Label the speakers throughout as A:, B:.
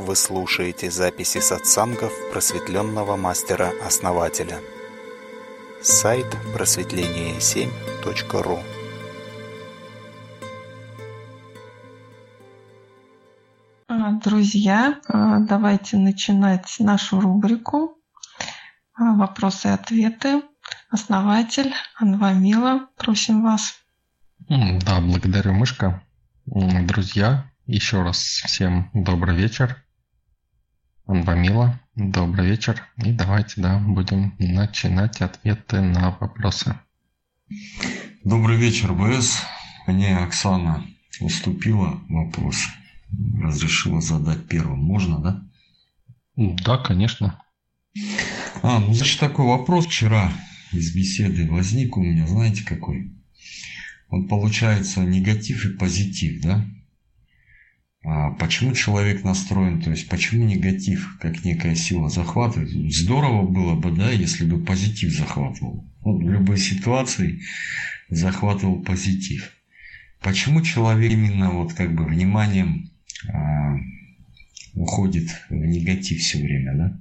A: Вы слушаете записи сатсангов просветленного мастера-основателя. Сайт просветление7.ру
B: а, Друзья, а, давайте начинать нашу рубрику а, «Вопросы и ответы». Основатель Анвамила, просим вас.
C: Да, благодарю, Мышка. Друзья, еще раз всем добрый вечер. Анвамила, добрый вечер. И давайте, да, будем начинать ответы на вопросы.
D: Добрый вечер, БС. Мне Оксана уступила вопрос. Разрешила задать первым. Можно, да?
C: Да, конечно.
D: А, ну, значит, такой вопрос вчера из беседы возник у меня, знаете, какой? Вот получается негатив и позитив, да? А почему человек настроен, то есть почему негатив как некая сила захватывает? Здорово было бы, да, если бы позитив захватывал. Вот в любой ситуации захватывал позитив. Почему человек именно вот как бы вниманием а, уходит в негатив все время, да?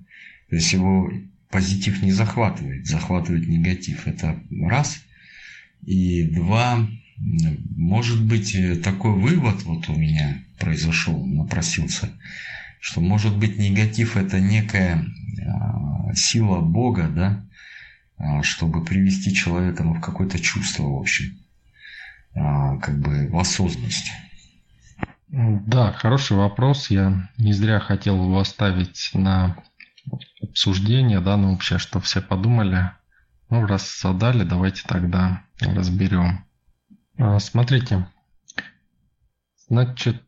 D: То есть его позитив не захватывает, захватывает негатив. Это раз. И два, может быть, э, такой вывод вот у меня произошел, напросился, что может быть негатив это некая а, сила Бога, да, а, чтобы привести человека ну, в какое-то чувство, в общем, а, как бы в осознанность.
C: Да, хороший вопрос. Я не зря хотел его оставить на обсуждение, да, ну вообще, что все подумали. Ну, раз задали, давайте тогда разберем. Смотрите, значит,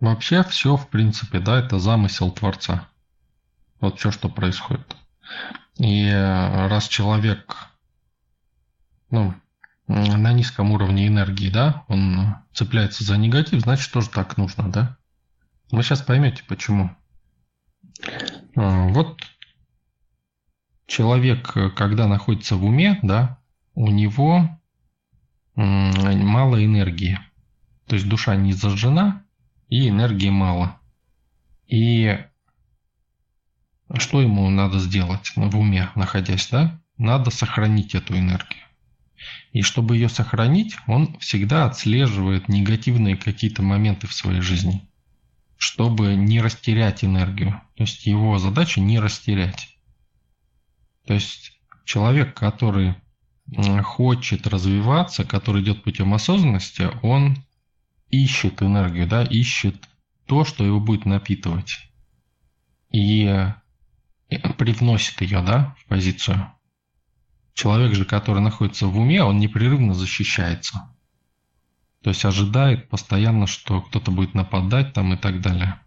C: вообще все, в принципе, да, это замысел Творца. Вот все, что происходит. И раз человек, ну, на низком уровне энергии, да, он цепляется за негатив, значит, тоже так нужно, да? Вы сейчас поймете, почему. Вот человек, когда находится в уме, да, у него мало энергии. То есть душа не зажжена и энергии мало. И что ему надо сделать в уме, находясь, да? Надо сохранить эту энергию. И чтобы ее сохранить, он всегда отслеживает негативные какие-то моменты в своей жизни, чтобы не растерять энергию. То есть его задача не растерять. То есть человек, который хочет развиваться, который идет путем осознанности, он ищет энергию, да, ищет то, что его будет напитывать. И привносит ее, да, в позицию. Человек же, который находится в уме, он непрерывно защищается. То есть ожидает постоянно, что кто-то будет нападать там и так далее.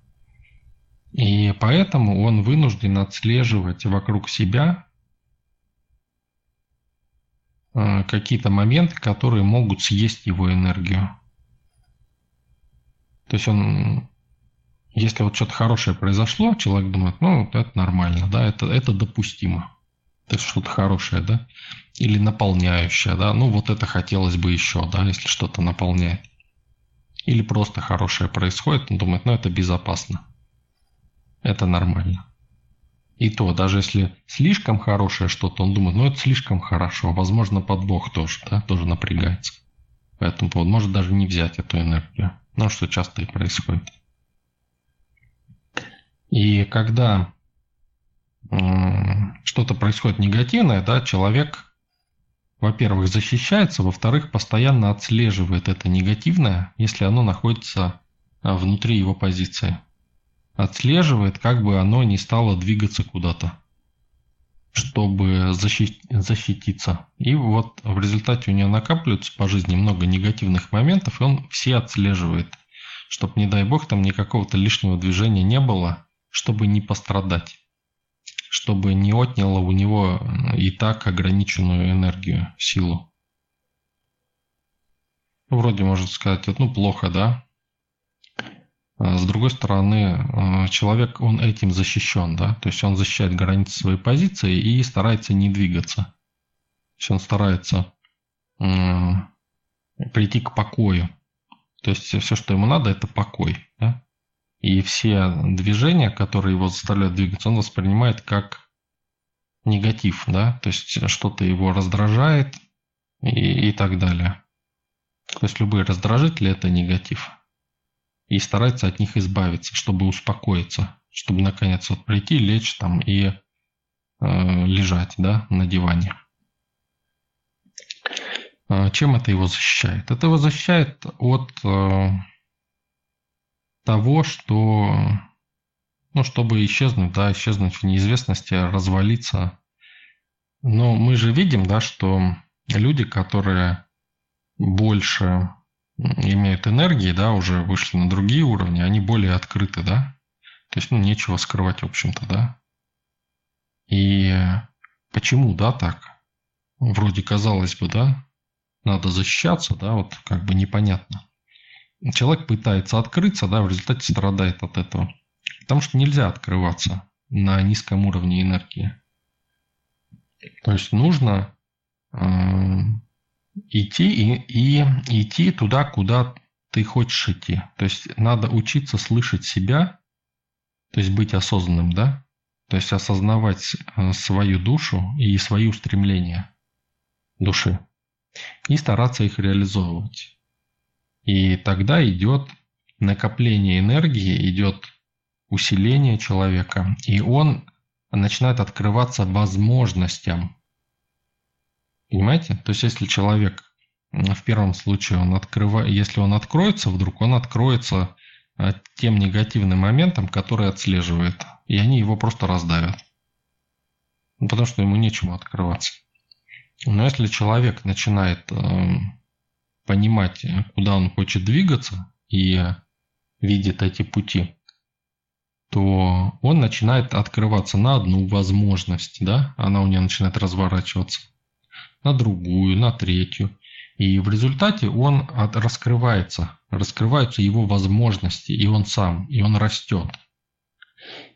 C: И поэтому он вынужден отслеживать вокруг себя какие-то моменты, которые могут съесть его энергию. То есть он, если вот что-то хорошее произошло, человек думает, ну, это нормально, да, это, это допустимо. Это что-то хорошее, да, или наполняющее, да, ну, вот это хотелось бы еще, да, если что-то наполняет. Или просто хорошее происходит, он думает, ну, это безопасно. Это нормально. И то, даже если слишком хорошее что-то, он думает, ну это слишком хорошо, возможно, подвох тоже, да, тоже напрягается. Поэтому он может даже не взять эту энергию. Ну, что часто и происходит. И когда что-то происходит негативное, да, человек, во-первых, защищается, во-вторых, постоянно отслеживает это негативное, если оно находится а, внутри его позиции отслеживает, как бы оно не стало двигаться куда-то, чтобы защит, защититься. И вот в результате у него накапливается по жизни много негативных моментов, и он все отслеживает, чтобы, не дай бог, там никакого-то лишнего движения не было, чтобы не пострадать чтобы не отняло у него и так ограниченную энергию, силу. Вроде можно сказать, ну плохо, да? А с другой стороны, э, человек, он этим защищен, да, то есть он защищает границы своей позиции и старается не двигаться. То есть он старается прийти к покою. То есть все, что ему надо, это покой. Да? И все движения, которые его заставляют двигаться, он воспринимает как негатив, да, то есть что-то его раздражает и, и так далее. То есть любые раздражители – это негатив. И старается от них избавиться, чтобы успокоиться, чтобы наконец вот прийти, лечь там и э, лежать, да, на диване. Э, чем это его защищает? Это его защищает от э, того, что, ну, чтобы исчезнуть, да, исчезнуть в неизвестности, развалиться. Но мы же видим, да, что люди, которые больше имеют энергии, да, уже вышли на другие уровни, они более открыты, да. То есть, ну, нечего скрывать, в общем-то, да. И почему, да, так? Вроде казалось бы, да, надо защищаться, да, вот как бы непонятно. Человек пытается открыться, да, в результате страдает от этого. Потому что нельзя открываться на низком уровне энергии. То есть нужно э, идти и, и идти туда, куда ты хочешь идти. То есть надо учиться слышать себя, то есть быть осознанным, да? То есть осознавать э, свою душу и свои устремления души и стараться их реализовывать. И тогда идет накопление энергии, идет усиление человека, и он начинает открываться возможностям. Понимаете? То есть если человек в первом случае он открывает, если он откроется вдруг, он откроется а, тем негативным моментом, который отслеживает, и они его просто раздавят. Ну, потому что ему нечему открываться. Но если человек начинает э, понимать, куда он хочет двигаться и видит эти пути, то он начинает открываться на одну возможность, да, она у него начинает разворачиваться, на другую, на третью. И в результате он от, раскрывается, раскрываются его возможности, и он сам, и он растет.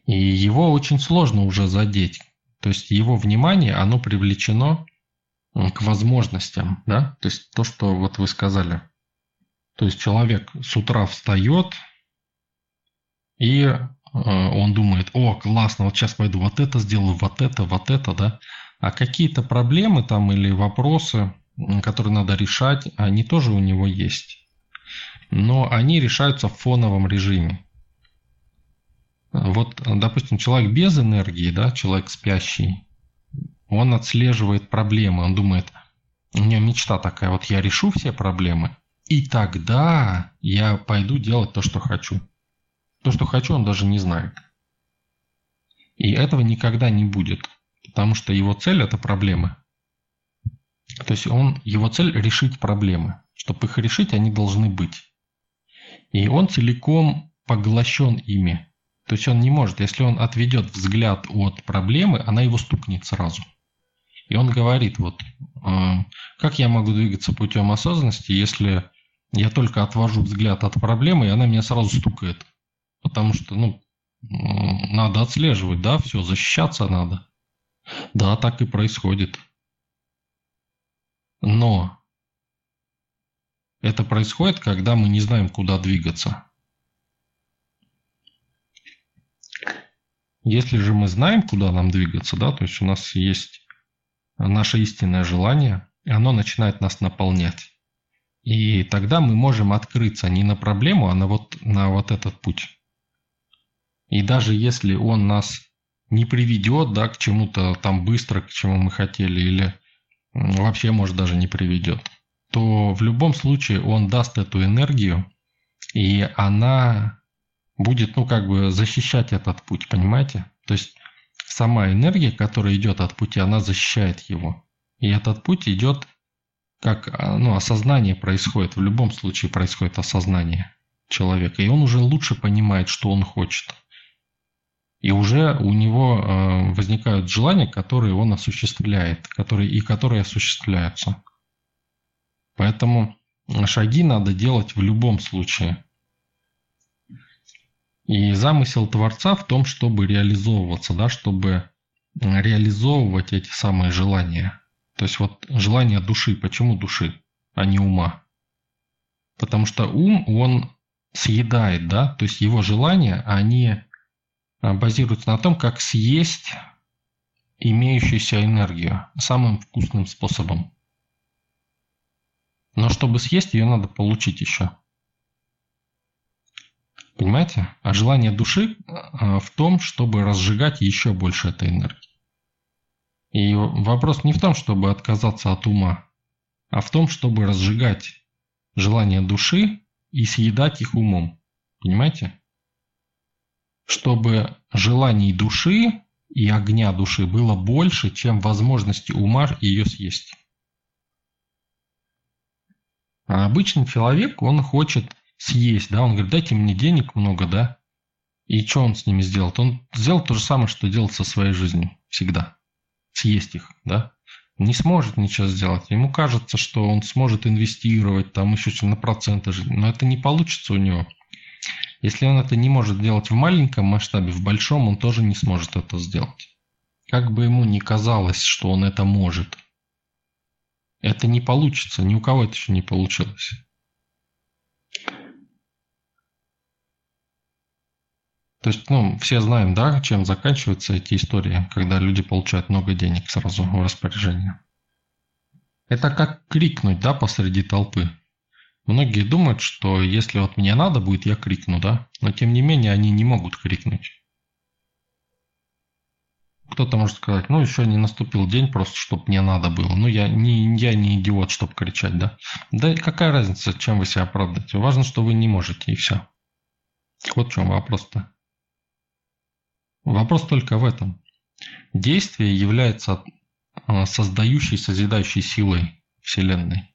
C: И его очень сложно уже задеть. То есть его внимание, оно привлечено к возможностям, да, то есть то, что вот вы сказали. То есть человек с утра встает, и э, он думает, о, классно, вот сейчас пойду вот это сделаю, вот это, вот это, да. А какие-то проблемы там или вопросы, которые надо решать, они тоже у него есть. Но они решаются в фоновом режиме. Вот, допустим, человек без энергии, да, человек спящий, он отслеживает проблемы, он думает, у меня мечта такая, вот я решу все проблемы, и тогда я пойду делать то, что хочу. То, что хочу, он даже не знает. И этого никогда не будет, потому что его цель – это проблемы. То есть он, его цель – решить проблемы. Чтобы их решить, они должны быть. И он целиком поглощен ими. То есть он не может, если он отведет взгляд от проблемы, она его стукнет сразу – и он говорит, вот, а, как я могу двигаться путем осознанности, если я только отвожу взгляд от проблемы, и она меня сразу стукает. Потому что, ну, надо отслеживать, да, все, защищаться надо. Да, так и происходит. Но это происходит, когда мы не знаем, куда двигаться. Если же мы знаем, куда нам двигаться, да, то есть у нас есть наше истинное желание, и оно начинает нас наполнять. И тогда мы можем открыться не на проблему, а на вот, на вот этот путь. И даже если он нас не приведет да, к чему-то там быстро, к чему мы хотели, или вообще, может, даже не приведет, то в любом случае он даст эту энергию, и она будет, ну, как бы защищать этот путь, понимаете? То есть сама энергия, которая идет от пути, она защищает его. И этот путь идет как а, ну, осознание происходит. В любом случае происходит осознание человека. И он уже лучше понимает, что он хочет. И уже у него э, возникают желания, которые он осуществляет, которые, и которые осуществляются. Поэтому шаги надо делать в любом случае. И замысел Творца в том, чтобы реализовываться, да, чтобы реализовывать эти самые желания. То есть вот желание души. Почему души, а не ума? Потому что ум, он съедает, да, то есть его желания, они а, базируются на том, как съесть имеющуюся энергию самым вкусным способом. Но чтобы съесть, ее надо получить еще. Понимаете? А желание души а, в том, чтобы разжигать еще больше этой энергии. И вопрос не в том, чтобы отказаться от ума, а в том, чтобы разжигать желание души и съедать их умом. Понимаете? Чтобы желаний души и огня души было больше, чем возможности ума ее съесть. А обычный человек, он хочет съесть, да, он говорит, дайте мне денег много, да, и что он с ними сделает? Он сделал то же самое, что делал со своей жизнью всегда. Съесть их, да. Не сможет ничего сделать. Ему кажется, что он сможет инвестировать, там еще на проценты жить, но это не получится у него. Если он это не может делать в маленьком масштабе, в большом он тоже не сможет это сделать. Как бы ему ни казалось, что он это может. Это не получится, ни у кого это еще не получилось. То есть, ну, все знаем, да, чем заканчиваются эти истории, когда люди получают много денег сразу в распоряжение. Это как крикнуть, да, посреди толпы. Многие думают, что если вот мне надо будет, я крикну, да, но тем не менее они не могут крикнуть. Кто-то может сказать, ну еще не наступил день, просто чтобы мне надо было. Ну я не, я не идиот, чтобы кричать, да. Да какая разница, чем вы себя оправдаете. Важно, что вы не можете, и все. Вот в чем вопрос-то. Вопрос только в этом. Действие является а, создающей, созидающей силой Вселенной.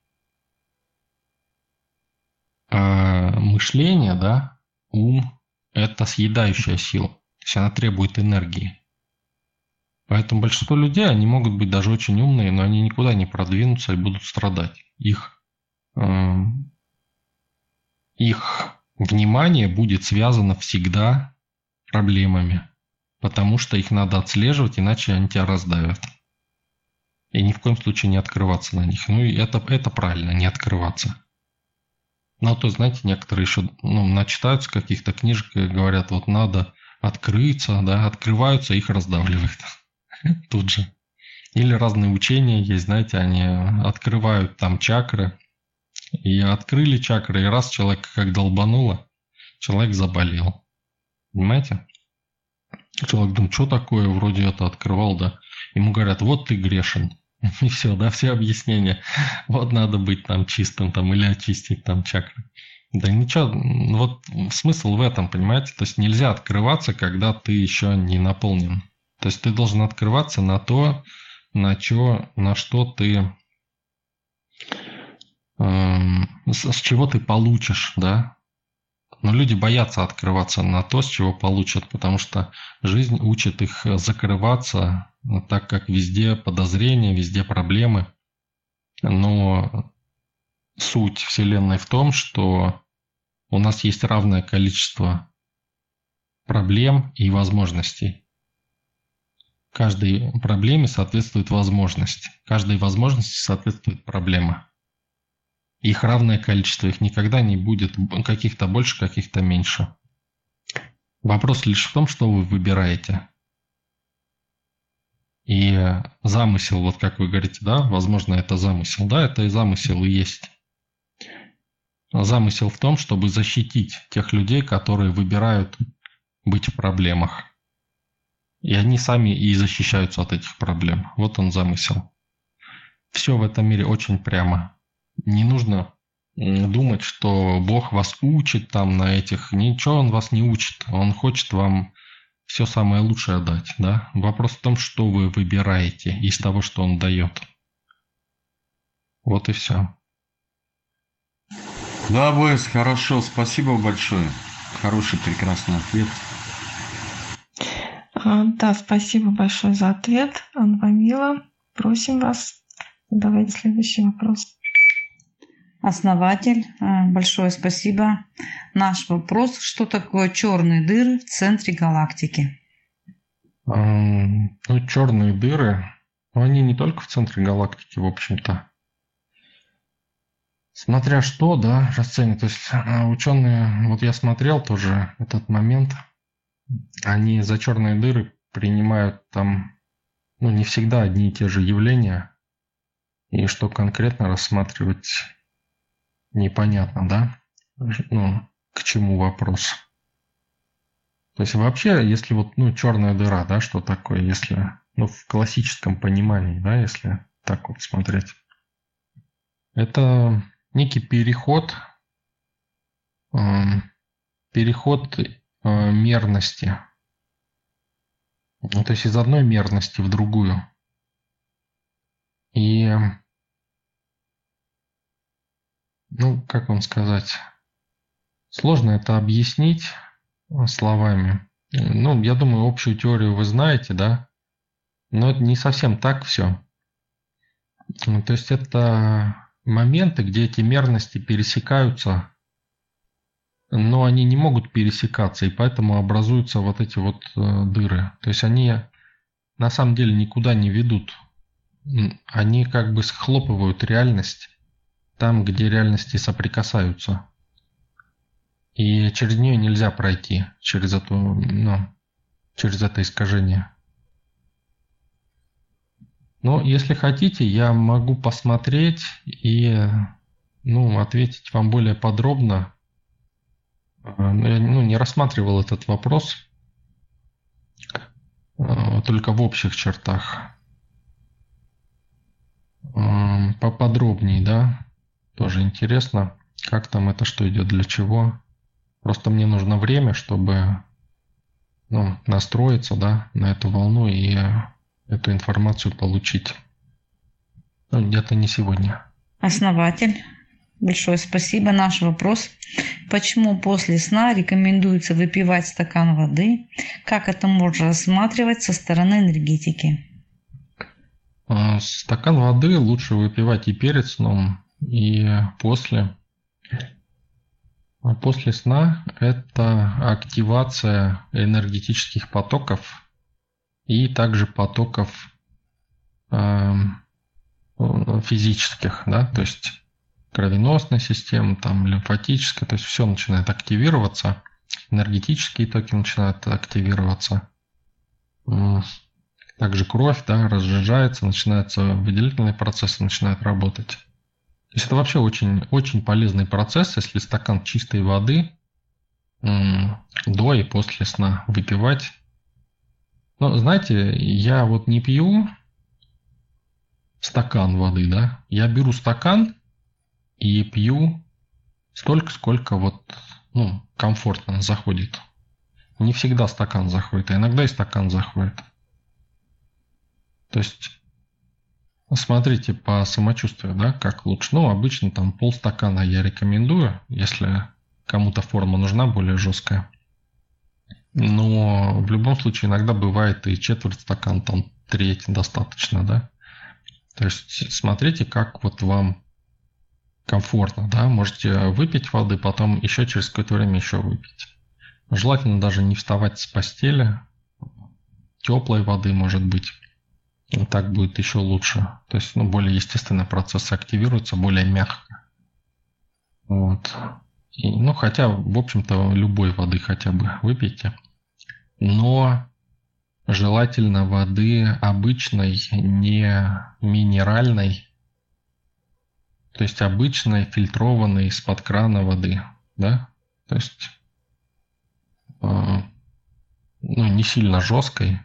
C: Мышление, да, ум – это съедающая сила. То есть она требует энергии. Поэтому большинство людей, они могут быть даже очень умные, но они никуда не продвинутся и будут страдать. Их, э, их внимание будет связано всегда проблемами потому что их надо отслеживать, иначе они тебя раздавят. И ни в коем случае не открываться на них. Ну и это, это правильно, не открываться. Ну, а то, знаете, некоторые еще ну, начитаются каких-то книжек и говорят, вот надо открыться, да, открываются, их раздавливают тут же. Или разные учения есть, знаете, они открывают там чакры, и открыли чакры, и раз человек как долбануло, человек заболел. Понимаете? Человек думает, что такое, вроде это открывал, да. Ему говорят, вот ты грешен. И все, да, все объяснения. Вот надо быть там чистым там или очистить там чакры. Да ничего, вот смысл в этом, понимаете? То есть нельзя открываться, когда ты еще не наполнен. То есть ты должен открываться на то, на, чё, на что ты, эм, с, с чего ты получишь, да, но люди боятся открываться на то, с чего получат, потому что жизнь учит их закрываться, так как везде подозрения, везде проблемы. Но суть Вселенной в том, что у нас есть равное количество проблем и возможностей. Каждой проблеме соответствует возможность. Каждой возможности соответствует проблема. Их равное количество, их никогда не будет каких-то больше, каких-то меньше. Вопрос лишь в том, что вы выбираете. И замысел, вот как вы говорите, да, возможно, это замысел. Да, это и замысел и есть. Замысел в том, чтобы защитить тех людей, которые выбирают быть в проблемах. И они сами и защищаются от этих проблем. Вот он замысел. Все в этом мире очень прямо. Не нужно думать, что Бог вас учит там на этих. Ничего Он вас не учит. Он хочет вам все самое лучшее дать. Да? Вопрос в том, что вы выбираете из того, что Он дает. Вот и все.
D: Да, Бойс, хорошо, спасибо большое. Хороший, прекрасный ответ.
B: А, да, спасибо большое за ответ, Анвамила. Просим вас. Давайте следующий вопрос
E: основатель. Э, большое спасибо. Наш вопрос, что такое черные дыры в центре галактики?
C: Ну, черные дыры, они не только в центре галактики, в общем-то. Смотря что, да, расценивать. То есть а, ученые, вот я смотрел тоже этот момент, они за черные дыры принимают там, ну, не всегда одни и те же явления, и что конкретно рассматривать непонятно, да? Ну, к чему вопрос? То есть вообще, если вот, ну, черная дыра, да, что такое, если, ну, в классическом понимании, да, если так вот смотреть, это некий переход, э, переход э, мерности. Ну, то есть из одной мерности в другую. И, ну, как вам сказать, сложно это объяснить словами. Ну, я думаю, общую теорию вы знаете, да? Но это не совсем так все. Ну, то есть это моменты, где эти мерности пересекаются, но они не могут пересекаться, и поэтому образуются вот эти вот э, дыры. То есть они на самом деле никуда не ведут. Они как бы схлопывают реальность там, где реальности соприкасаются. И через нее нельзя пройти, через эту, ну, через это искажение. Но если хотите, я могу посмотреть и ну, ответить вам более подробно. А, но я ну, не рассматривал этот вопрос, а, только в общих чертах. Поподробнее, да, тоже интересно, как там это, что идет, для чего. Просто мне нужно время, чтобы ну, настроиться да, на эту волну и эту информацию получить. Ну, где-то не сегодня.
E: Основатель, большое спасибо. Наш вопрос. Почему после сна рекомендуется выпивать стакан воды? Как это можно рассматривать со стороны энергетики?
C: А, стакан воды лучше выпивать и перед сном, и после. А после сна это активация энергетических потоков и также потоков э, физических, да, то есть кровеносная система, там лимфатическая, то есть все начинает активироваться, энергетические токи начинают активироваться. Также кровь да, разжижается, начинаются выделительные процессы начинают работать. То есть это вообще очень, очень полезный процесс, если стакан чистой воды до и после сна выпивать ну, знаете, я вот не пью стакан воды, да? Я беру стакан и пью столько, сколько вот, ну, комфортно заходит. Не всегда стакан заходит, а иногда и стакан заходит. То есть, смотрите по самочувствию, да, как лучше. Ну, обычно там полстакана я рекомендую, если кому-то форма нужна более жесткая. Но в любом случае иногда бывает и четверть стакан, там треть достаточно, да. То есть смотрите, как вот вам комфортно, да. Можете выпить воды, потом еще через какое-то время еще выпить. Желательно даже не вставать с постели. Теплой воды может быть. И так будет еще лучше. То есть, ну, более естественный процесс активируется, более мягко. Вот. И, ну, хотя, в общем-то, любой воды хотя бы выпейте. Но желательно воды обычной, не минеральной, то есть обычной фильтрованной из-под крана воды, да, то есть э, ну, не сильно жесткой,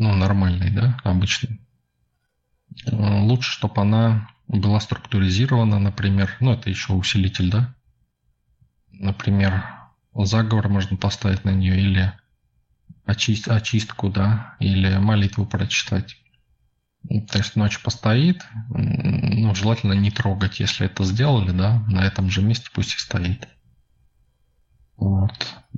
C: ну, нормальной, да, обычной. Э, лучше, чтобы она была структуризирована, например, ну, это еще усилитель, да, например, заговор можно поставить на нее или очист, очистку, да, или молитву прочитать. То есть ночь постоит, ну, желательно не трогать, если это сделали, да, на этом же месте пусть и стоит. Вот.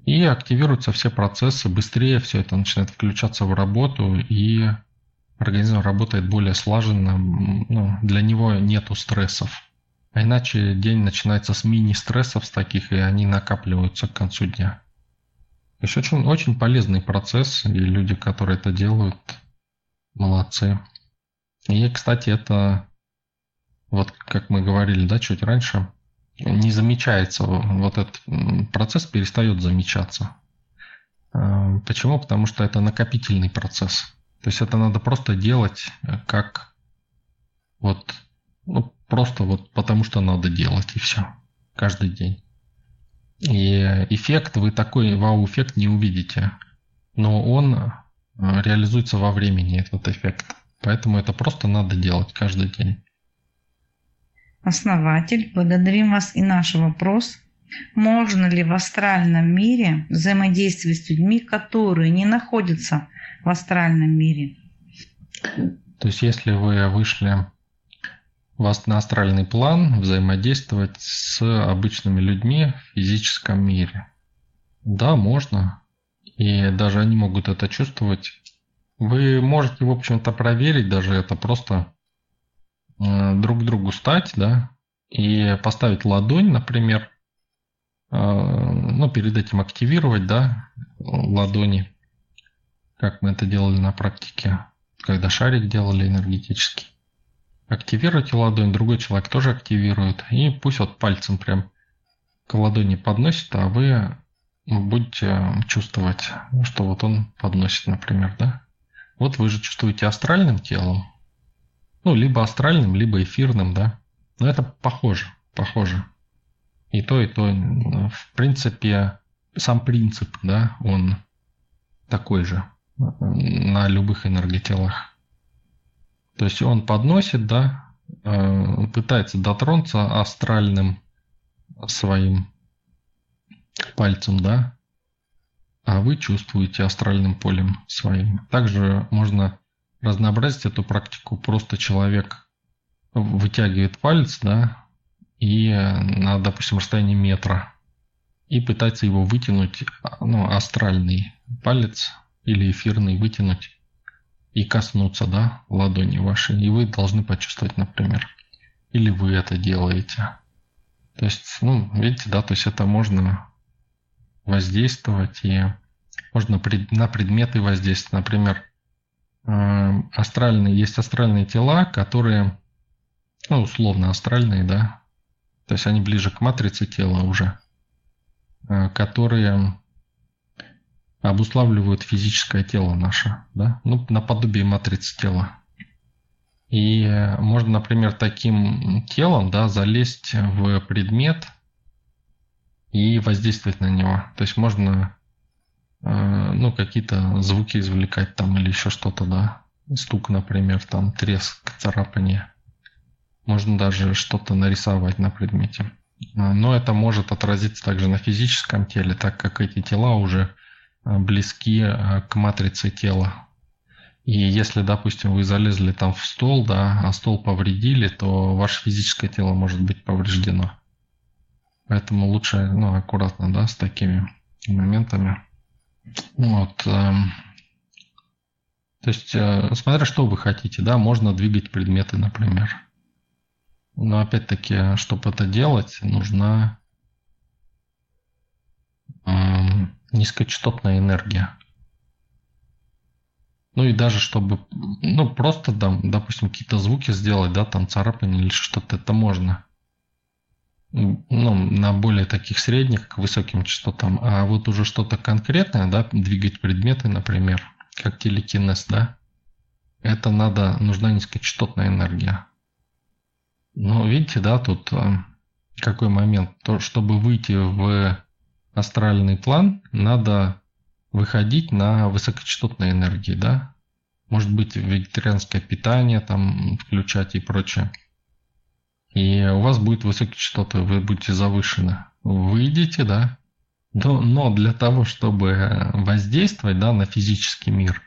C: И активируются все процессы, быстрее все это начинает включаться в работу, и организм работает более слаженно, ну, для него нету стрессов. А иначе день начинается с мини-стрессов таких, и они накапливаются к концу дня. То есть очень, очень полезный процесс, и люди, которые это делают, молодцы. И, кстати, это вот как мы говорили, да, чуть раньше, не замечается, вот этот процесс перестает замечаться. А, почему? Потому что это накопительный процесс. То есть это надо просто делать э, как вот, ну, просто вот потому что надо делать и все. Каждый день. И эффект, вы такой вау-эффект не увидите. Но он э, реализуется во времени, этот эффект. Поэтому это просто надо делать каждый день.
E: Основатель, благодарим вас и наш вопрос. Можно ли в астральном мире взаимодействовать с людьми, которые не находятся в астральном мире?
C: То есть, если вы вышли вас на астральный план, взаимодействовать с обычными людьми в физическом мире. Да, можно. И даже они могут это чувствовать. Вы можете, в общем-то, проверить даже это просто друг к другу стать, да, и поставить ладонь, например, э, ну, перед этим активировать, да, ладони, как мы это делали на практике, когда шарик делали энергетически. Активируйте ладонь, другой человек тоже активирует, и пусть вот пальцем прям к ладони подносит, а вы будете чувствовать, что вот он подносит, например, да. Вот вы же чувствуете астральным телом, ну, либо астральным, либо эфирным, да. Но это похоже, похоже. И то, и то. В принципе, сам принцип, да, он такой же на любых энерготелах. То есть он подносит, да, э, пытается дотронуться астральным своим пальцем, да, а вы чувствуете астральным полем своим. Также можно разнообразить эту практику. Просто человек вытягивает палец, да, и на, допустим, расстоянии метра, и пытается его вытянуть, ну, астральный палец или эфирный вытянуть и коснуться, да, ладони вашей. И вы должны почувствовать, например. Или вы это делаете. То есть, ну, видите, да, то есть это можно воздействовать и можно на предметы воздействовать. Например, астральные, есть астральные тела, которые, ну, условно астральные, да, то есть они ближе к матрице тела уже, э, которые обуславливают физическое тело наше, да, ну, наподобие матрицы тела. И можно, например, таким телом, да, залезть в предмет и воздействовать на него. То есть можно Э, ну, какие-то звуки извлекать там или еще что-то, да. Стук, например, там треск, царапание. Можно даже что-то нарисовать на предмете. Э, но это может отразиться также на физическом теле, так как эти тела уже э, близки к матрице тела. И если, допустим, вы залезли там в стол, да, а стол повредили, то ваше физическое тело может быть повреждено. Поэтому лучше ну, аккуратно да, с такими моментами. Вот. Эм, то есть, э, смотря что вы хотите, да, можно двигать предметы, например. Но опять-таки, чтобы это делать, нужна эм, низкочастотная энергия. Ну и даже чтобы, ну просто там, допустим, какие-то звуки сделать, да, там царапание или что-то, это можно ну, на более таких средних к высоким частотам, а вот уже что-то конкретное, да, двигать предметы, например, как телекинез, да, это надо, нужна низкочастотная энергия. Но видите, да, тут э, какой момент, то, чтобы выйти в астральный план, надо выходить на высокочастотной энергии, да, может быть вегетарианское питание там включать и прочее и у вас будет высокие частоты, вы будете завышены. Выйдете, да, но, для того, чтобы воздействовать да, на физический мир,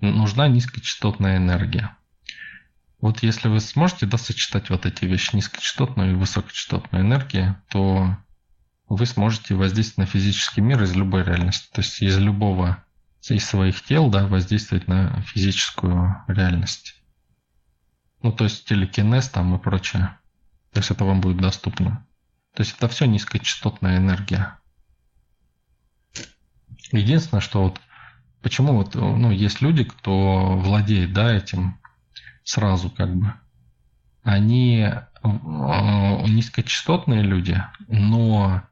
C: нужна низкочастотная энергия. Вот если вы сможете да, сочетать вот эти вещи, низкочастотную и высокочастотную энергию, то вы сможете воздействовать на физический мир из любой реальности. То есть из любого из своих тел да, воздействовать на физическую реальность. Ну, то есть телекинез там и прочее. То есть это вам будет доступно. То есть это все низкочастотная энергия. Единственное, что вот почему вот ну, есть люди, кто владеет да, этим сразу как бы. они э, низкочастотные люди, но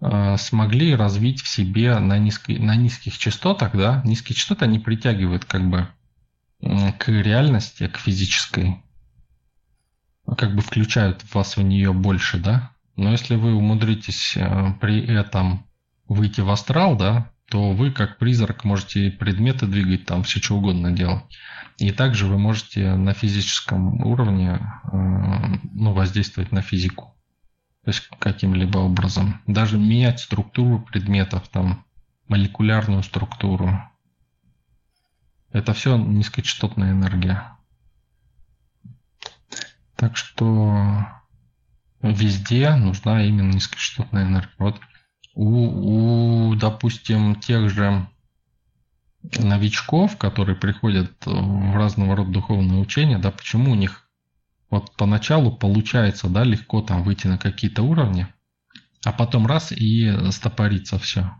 C: э, смогли развить в себе на, низкой, на низких частотах, да, низкие частоты они притягивают как бы к реальности, к физической, как бы включают вас в нее больше, да. Но если вы умудритесь э, при этом выйти в астрал, да, то вы как призрак можете предметы двигать, там все что угодно делать. И также вы можете на физическом уровне э, ну, воздействовать на физику. То есть каким-либо образом. Даже менять структуру предметов, там, молекулярную структуру. Это все низкочастотная энергия. Так что везде нужна именно низкочастотная энергия. Вот у, у допустим, тех же новичков, которые приходят в разного рода духовные учения, да, почему у них вот поначалу получается, да, легко там выйти на какие-то уровни, а потом раз и стопорится все.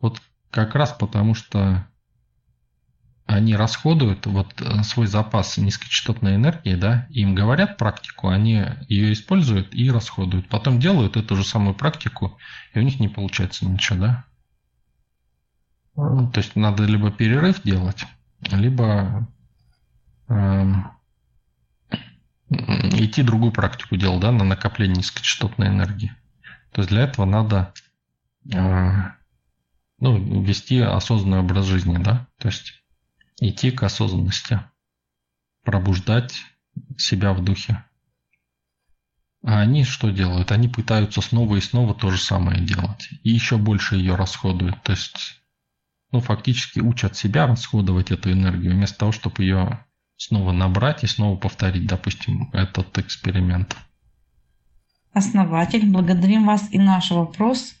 C: Вот как раз потому, что они расходуют вот э, свой запас низкочастотной энергии, да, им говорят практику, они ее используют и расходуют. Потом делают эту же самую практику, и у них не получается ничего, да. То есть надо либо перерыв делать, либо э, идти другую практику делать, да, на накопление низкочастотной энергии. То есть для этого надо э, ну, вести осознанный образ жизни, да, то есть идти к осознанности, пробуждать себя в духе. А они что делают? Они пытаются снова и снова то же самое делать. И еще больше ее расходуют. То есть, ну, фактически учат себя расходовать эту энергию, вместо того, чтобы ее снова набрать и снова повторить, допустим, этот эксперимент.
E: Основатель, благодарим вас и наш вопрос.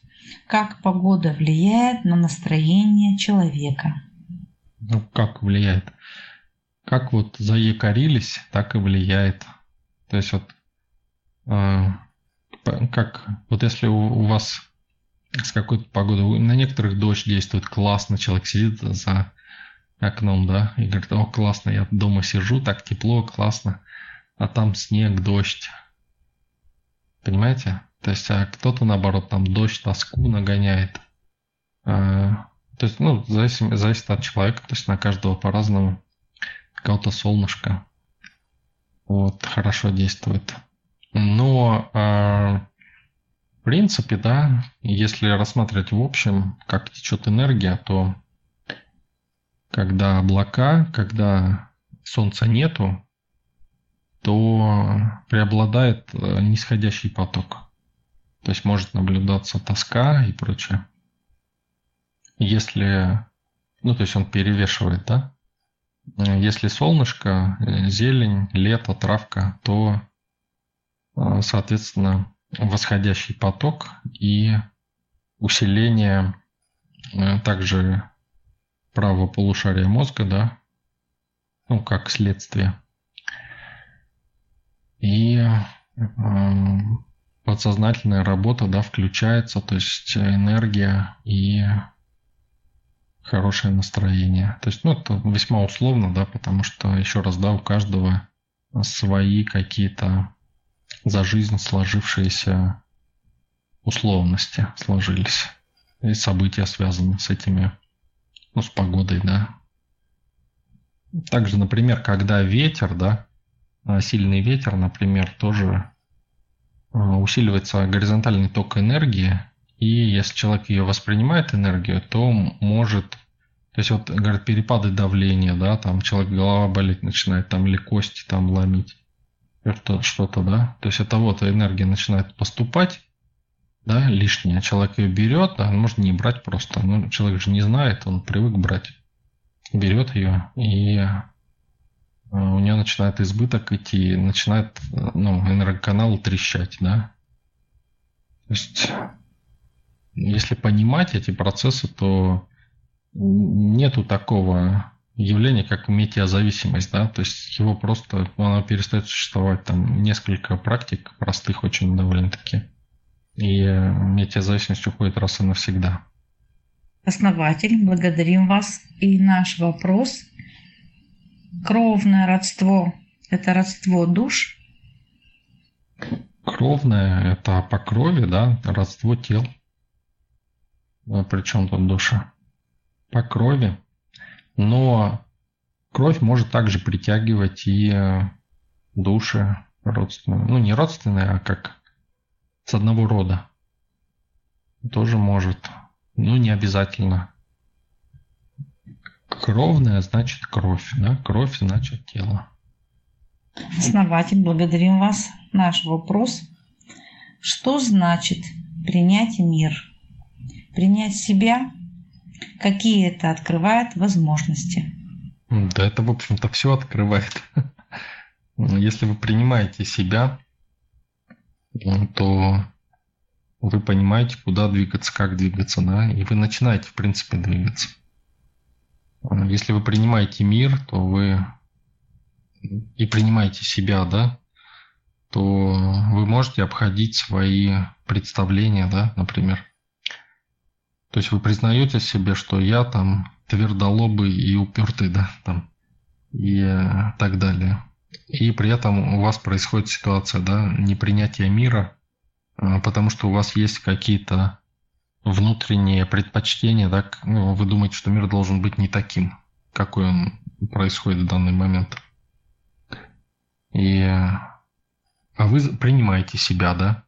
E: Как погода влияет на настроение человека?
C: Ну, как влияет? Как вот заякорились, так и влияет. То есть вот э, как вот если у, у вас с какой-то погодой, на некоторых дождь действует классно, человек сидит за окном, да, и говорит, о, классно, я дома сижу, так тепло, классно, а там снег, дождь. Понимаете? То есть, а кто-то, наоборот, там дождь, тоску нагоняет. А, то есть, ну, зависит, зависит от человека, то есть на каждого по-разному. Кого-то солнышко вот, хорошо действует. Но э, в принципе, да, если рассматривать в общем, как течет энергия, то когда облака, когда солнца нету, то преобладает э, нисходящий поток. То есть может наблюдаться тоска и прочее если, ну, то есть он перевешивает, да? Если солнышко, э, зелень, лето, травка, то, э, соответственно, восходящий поток и усиление э, также правого полушария мозга, да, ну, как следствие. И э, подсознательная работа, да, включается, то есть энергия и хорошее настроение. То есть, ну, это весьма условно, да, потому что, еще раз, да, у каждого свои какие-то за жизнь сложившиеся условности сложились. И события связаны с этими, ну, с погодой, да. Также, например, когда ветер, да, сильный ветер, например, тоже а, усиливается горизонтальный ток энергии, и если человек ее воспринимает энергию, то может, то есть вот, говорят, перепады давления, да, там человек голова болеть начинает, там или кости там ломить, что-то, да. То есть это вот энергия начинает поступать, да, лишняя. Человек ее берет, он может не брать просто. Ну, человек же не знает, он привык брать. Берет ее и э, у нее начинает избыток идти, начинает ну, энергоканал трещать, да. То есть если понимать эти процессы, то нету такого явления, как метеозависимость, да, то есть его просто, она перестает существовать, там несколько практик простых очень довольно-таки, и метеозависимость уходит раз и навсегда.
E: Основатель, благодарим вас. И наш вопрос. Кровное родство – это родство душ?
C: Кровное – это по крови, да, родство тел. Причем тут душа? По крови. Но кровь может также притягивать и э, души родственные. Ну, не родственные, а как с одного рода. Тоже может. Ну, не обязательно. Кровная значит кровь, да? Кровь значит тело.
E: Основатель, благодарим вас. Наш вопрос. Что значит принять мир? Принять себя? Какие это открывает возможности?
C: Да это, в общем-то, все открывает. Если вы принимаете себя, то вы понимаете, куда двигаться, как двигаться, да, и вы начинаете, в принципе, двигаться. Если вы принимаете мир, то вы и принимаете себя, да, то вы можете обходить свои представления, да, например. То есть вы признаете себе, что я там твердолобый и упертый, да, там, и э, так далее. И при этом у вас происходит ситуация, да, непринятия мира, э, потому что у вас есть какие-то внутренние предпочтения, да, ну, вы думаете, что мир должен быть не таким, какой он происходит в данный момент. И а вы принимаете себя, да?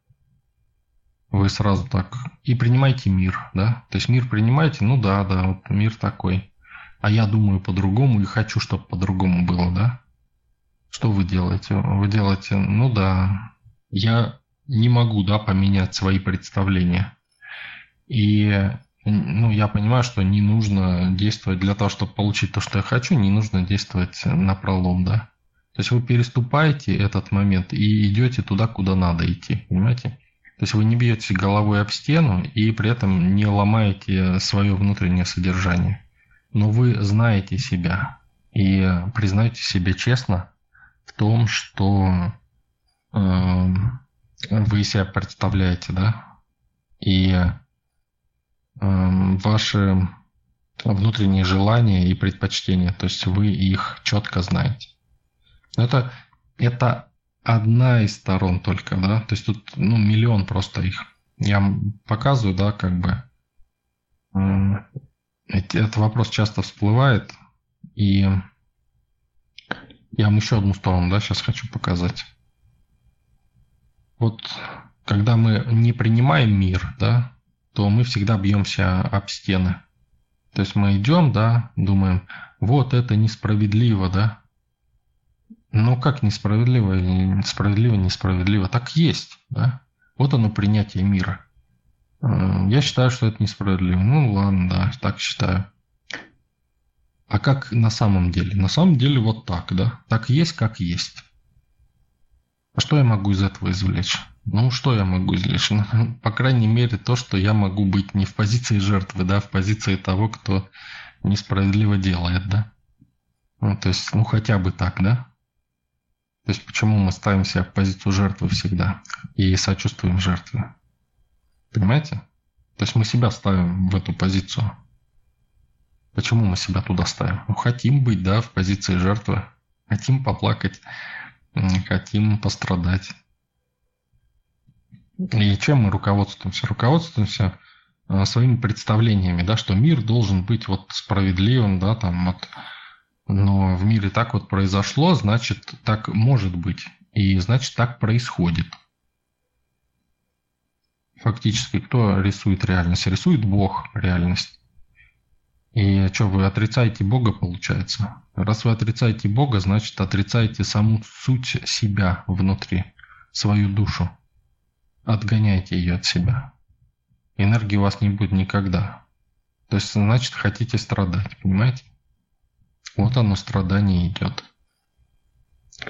C: Вы сразу так и принимаете мир, да? То есть мир принимаете, ну да, да, вот мир такой. А я думаю по-другому и хочу, чтобы по-другому было, да? Что вы делаете? Вы делаете, ну да, я не могу, да, поменять свои представления. И ну, я понимаю, что не нужно действовать для того, чтобы получить то, что я хочу, не нужно действовать на пролом, да. То есть вы переступаете этот момент и идете туда, куда надо идти, понимаете? То есть вы не бьете головой об стену и при этом не ломаете свое внутреннее содержание. Но вы знаете себя и признаете себе честно в том, что э, вы себя представляете, да? И э, ваши внутренние желания и предпочтения, то есть вы их четко знаете. Это, это одна из сторон только, да, то есть тут ну, миллион просто их. Я показываю, да, как бы этот вопрос часто всплывает, и я вам еще одну сторону, да, сейчас хочу показать. Вот когда мы не принимаем мир, да, то мы всегда бьемся об стены. То есть мы идем, да, думаем, вот это несправедливо, да, ну как несправедливо, справедливо, несправедливо? Так есть, да? Вот оно принятие мира. Э, я считаю, что это несправедливо. Ну ладно, да, так считаю. А как на самом деле? На самом деле вот так, да? Так есть, как есть. А что я могу из этого извлечь? Ну, что я могу извлечь? Ну, по крайней мере, то, что я могу быть не в позиции жертвы, да, в позиции того, кто несправедливо делает, да? Ну, то есть, ну, хотя бы так, да? То есть почему мы ставим себя в позицию жертвы всегда и сочувствуем жертве? Понимаете? То есть мы себя ставим в эту позицию. Почему мы себя туда ставим? Ну, хотим быть, да, в позиции жертвы. Хотим поплакать, хотим пострадать. И чем мы руководствуемся? Руководствуемся э, своими представлениями, да, что мир должен быть вот справедливым, да, там вот но в мире так вот произошло, значит, так может быть. И значит, так происходит. Фактически, кто рисует реальность? Рисует Бог реальность. И что, вы отрицаете Бога, получается? Раз вы отрицаете Бога, значит, отрицаете саму суть себя внутри, свою душу. Отгоняйте ее от себя. Энергии у вас не будет никогда. То есть, значит, хотите страдать, понимаете? Вот оно страдание идет.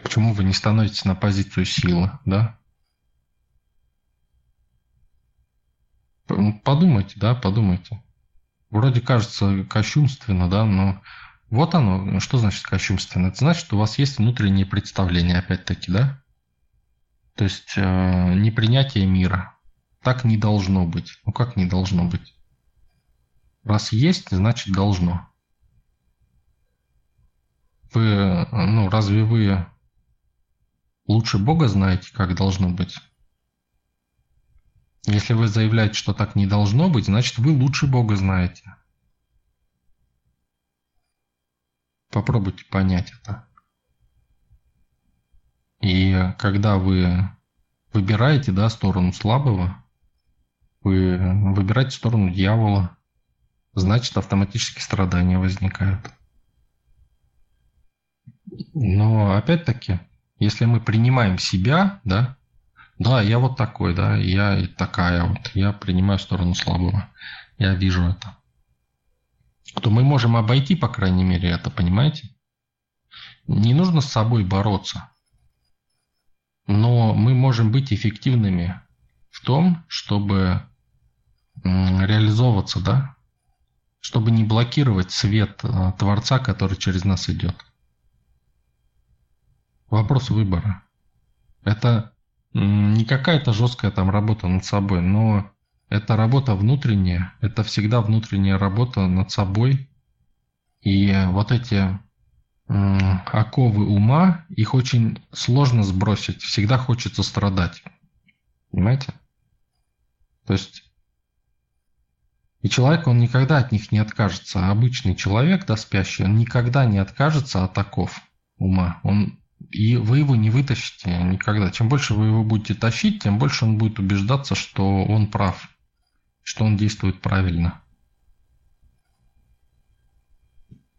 C: Почему вы не становитесь на позицию силы, да? Подумайте, да, подумайте. Вроде кажется кощунственно, да, но вот оно, что значит кощунственно? Это значит, что у вас есть внутренние представления, опять-таки, да? То есть э, непринятие мира. Так не должно быть. Ну как не должно быть? Раз есть, значит должно. Вы, ну, разве вы лучше Бога знаете, как должно быть? Если вы заявляете, что так не должно быть, значит вы лучше Бога знаете. Попробуйте понять это. И когда вы выбираете да, сторону слабого, вы выбираете сторону дьявола, значит автоматически страдания возникают. Но опять-таки, если мы принимаем себя, да, да, я вот такой, да, я и такая вот, я принимаю сторону слабого, я вижу это, то мы можем обойти, по крайней мере, это, понимаете? Не нужно с собой бороться, но мы можем быть эффективными в том, чтобы реализовываться, да, чтобы не блокировать свет э, Творца, который через нас идет. Вопрос выбора. Это не какая-то жесткая там работа над собой, но это работа внутренняя, это всегда внутренняя работа над собой. И вот эти оковы ума, их очень сложно сбросить, всегда хочется страдать. Понимаете? То есть и человек, он никогда от них не откажется. Обычный человек, да, спящий, он никогда не откажется от оков ума. Он и вы его не вытащите никогда. Чем больше вы его будете тащить, тем больше он будет убеждаться, что он прав, что он действует правильно.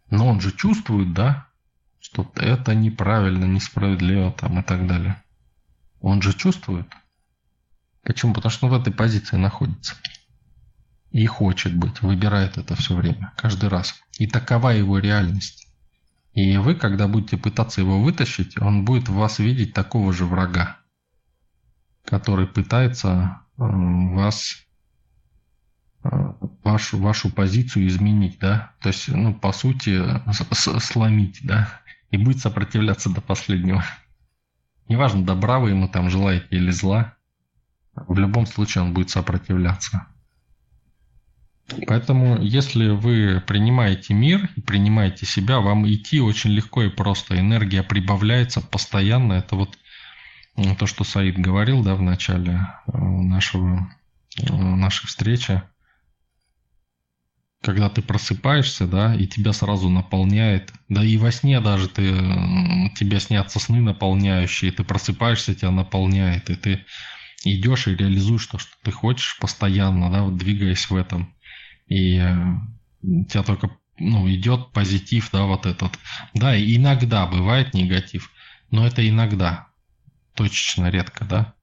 C: Но он же чувствует, да, что это неправильно, несправедливо там и так далее. Он же чувствует. Почему? Потому что он в этой позиции находится. И хочет быть, выбирает это все время, каждый раз. И такова его реальность. И вы, когда будете пытаться его вытащить, он будет в вас видеть такого же врага, который пытается э, вас э, вашу, вашу позицию изменить, да, то есть, ну, по сути, сломить, да, и будет сопротивляться до последнего. Неважно, добра вы ему там желаете или зла, в любом случае он будет сопротивляться. Поэтому, если вы принимаете мир и принимаете себя, вам идти очень легко и просто. Энергия прибавляется постоянно. Это вот то, что Саид говорил да, в начале э, нашего, э, нашей встречи. Когда ты просыпаешься, да, и тебя сразу наполняет, да и во сне даже ты, тебе снятся сны наполняющие, ты просыпаешься, тебя наполняет, и ты идешь и реализуешь то, что ты хочешь постоянно, да, вот двигаясь в этом и э, у тебя только ну, идет позитив, да, вот этот. Да, иногда бывает негатив, но это иногда, точечно, редко, да.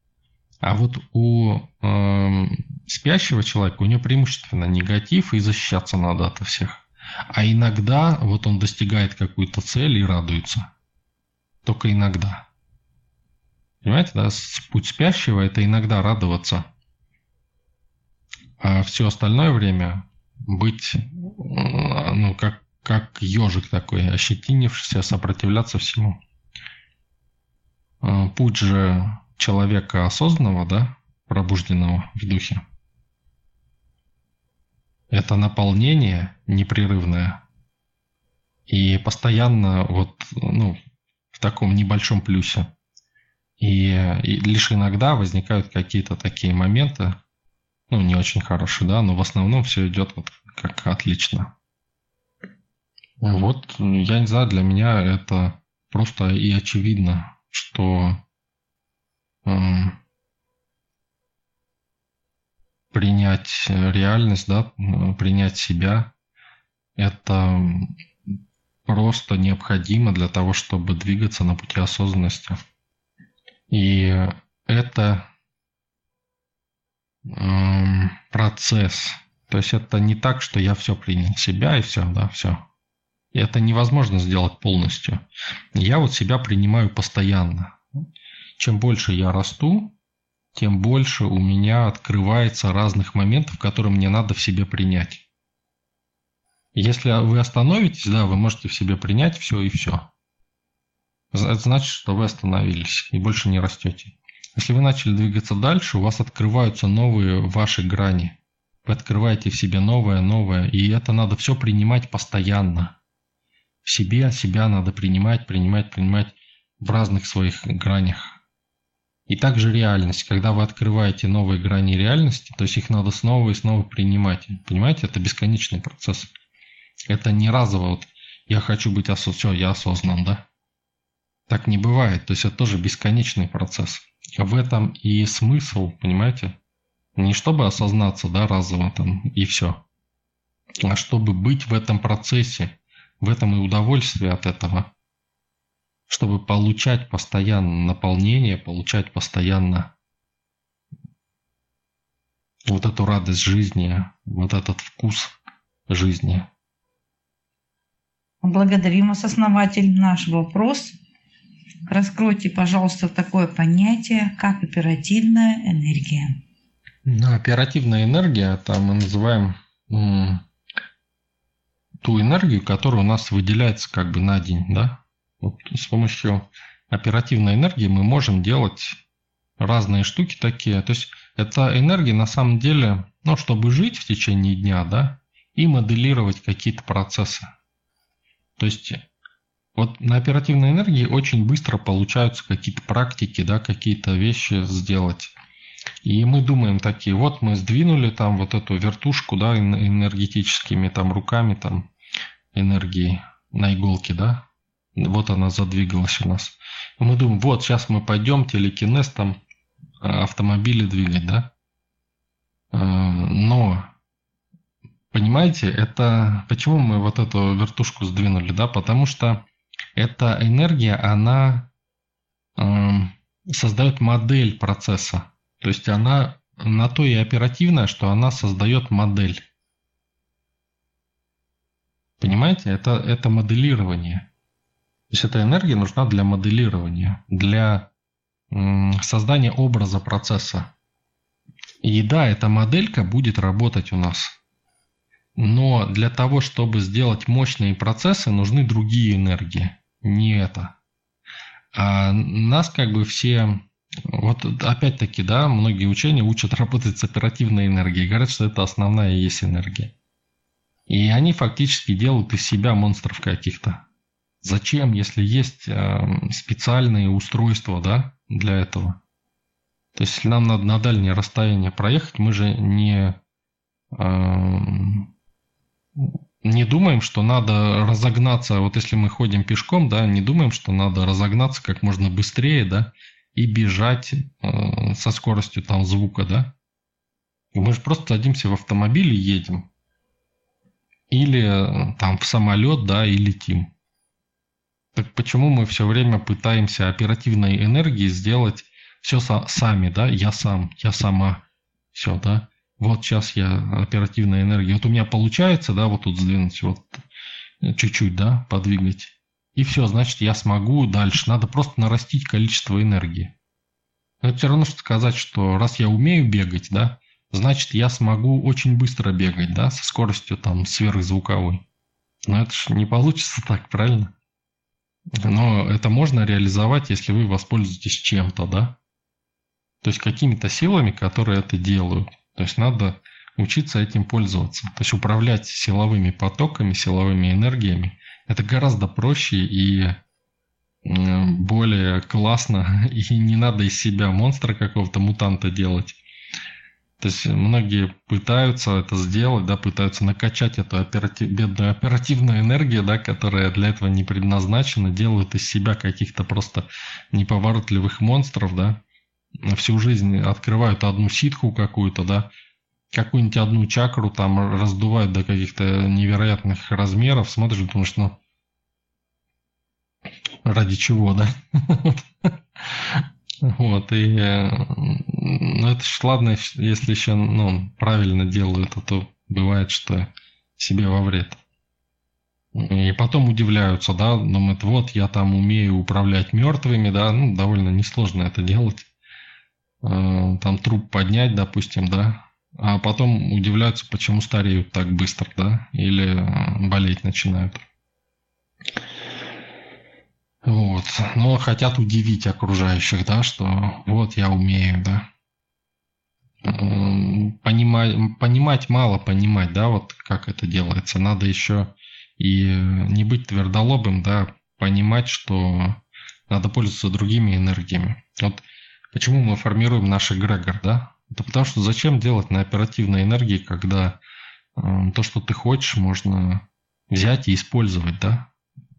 C: А вот у э, спящего человека, у него преимущественно негатив, и защищаться надо от всех. А иногда вот он достигает какую-то цель и радуется. Только иногда. Понимаете, да, путь спящего – это иногда радоваться. А все остальное время быть, ну, как, как ежик такой, ощетинившийся, сопротивляться всему. А, путь же человека осознанного, да, пробужденного в духе, это наполнение непрерывное и постоянно вот, ну, в таком небольшом плюсе. И, и лишь иногда возникают какие-то такие моменты, ну, не очень хороший, да, но в основном все идет вот как отлично. Вот, я не знаю, для меня это просто и очевидно, что э, принять реальность, да, принять себя, это просто необходимо для того, чтобы двигаться на пути осознанности. И это процесс. То есть это не так, что я все принял себя и все, да, все. Это невозможно сделать полностью. Я вот себя принимаю постоянно. Чем больше я расту, тем больше у меня открывается разных моментов, которые мне надо в себе принять. Если вы остановитесь, да, вы можете в себе принять все и все. Это значит, что вы остановились и больше не растете. Если вы начали двигаться дальше, у вас открываются новые ваши грани. Вы открываете в себе новое, новое, и это надо все принимать постоянно. в себе, себя надо принимать, принимать, принимать в разных своих гранях. И также реальность. Когда вы открываете новые грани реальности, то есть их надо снова и снова принимать. Понимаете, это бесконечный процесс. Это не разово вот я хочу быть осознанным, все, я осознан, да? Так не бывает. То есть это тоже бесконечный процесс. В этом и смысл, понимаете? Не чтобы осознаться, да, разово там и все, а чтобы быть в этом процессе, в этом и удовольствие от этого, чтобы получать постоянно наполнение, получать постоянно вот эту радость жизни, вот этот вкус жизни.
E: Благодарим вас, основатель. Наш вопрос. Раскройте, пожалуйста, такое понятие, как оперативная энергия.
C: Ну, оперативная энергия, там мы называем ту энергию, которая у нас выделяется как бы на день, да? Вот с помощью оперативной энергии мы можем делать разные штуки такие. То есть эта энергия на самом деле, ну, чтобы жить в течение дня, да, и моделировать какие-то процессы. То есть вот на оперативной энергии очень быстро получаются какие-то практики, да, какие-то вещи сделать. И мы думаем такие, вот мы сдвинули там вот эту вертушку, да, энергетическими там руками там энергии на иголке, да, вот она задвигалась у нас. И мы думаем, вот сейчас мы пойдем телекинез там а, автомобили двигать, да. А, но, понимаете, это почему мы вот эту вертушку сдвинули, да, потому что эта энергия, она создает модель процесса. То есть она на то и оперативная, что она создает модель. Понимаете, это, это моделирование. То есть эта энергия нужна для моделирования, для создания образа процесса. И да, эта моделька будет работать у нас. Но для того, чтобы сделать мощные процессы, нужны другие энергии, не это. А нас как бы все вот опять-таки, да, многие учения учат работать с оперативной энергией. Говорят, что это основная есть энергия. И они фактически делают из себя монстров каких-то. Зачем, если есть э, специальные устройства, да, для этого? То есть, если нам надо на дальнее расстояние проехать, мы же не, э, не думаем, что надо разогнаться. Вот если мы ходим пешком, да, не думаем, что надо разогнаться как можно быстрее, да, и бежать э, со скоростью там звука, да? Мы же просто садимся в автомобиль и едем. Или э, там в самолет, да, и летим. Так почему мы все время пытаемся оперативной энергией сделать все сами, да? Я сам, я сама. Все, да? Вот сейчас я оперативная энергия. Вот у меня получается, да, вот тут сдвинуть, вот чуть-чуть, да, подвигать. И все, значит, я смогу дальше. Надо просто нарастить количество энергии. Но это все равно, что сказать, что раз я умею бегать, да, значит, я смогу очень быстро бегать, да, со скоростью там сверхзвуковой. Но это же не получится так, правильно? Но это можно реализовать, если вы воспользуетесь чем-то, да? То есть какими-то силами, которые это делают. То есть надо учиться этим пользоваться. То есть управлять силовыми потоками, силовыми энергиями это гораздо проще и более классно, и не надо из себя монстра какого-то мутанта делать. То есть многие пытаются это сделать, да, пытаются накачать эту оператив, бедную оперативную энергию, да, которая для этого не предназначена, делают из себя каких-то просто неповоротливых монстров, да, всю жизнь открывают одну ситку какую-то, да, какую-нибудь одну чакру там раздувают до каких-то невероятных размеров, смотришь, думаешь, ну, ради чего, да? Вот, и ну, это ж ладно, если еще ну, правильно делают, а то бывает, что себе во вред. И потом удивляются, да, думают, вот я там умею управлять мертвыми, да, ну, довольно несложно это делать. Э, там труп поднять, допустим, да, а потом удивляются, почему стареют так быстро, да, или э, болеть начинают. Вот. Но хотят удивить окружающих, да, что вот я умею, да. Понимать, понимать мало понимать, да, вот как это делается. Надо еще И не быть твердолобым, да, понимать, что надо пользоваться другими энергиями. Вот почему мы формируем наш эгрегор, да? Это потому что зачем делать на оперативной энергии, когда э, то, что ты хочешь, можно взять и использовать, да?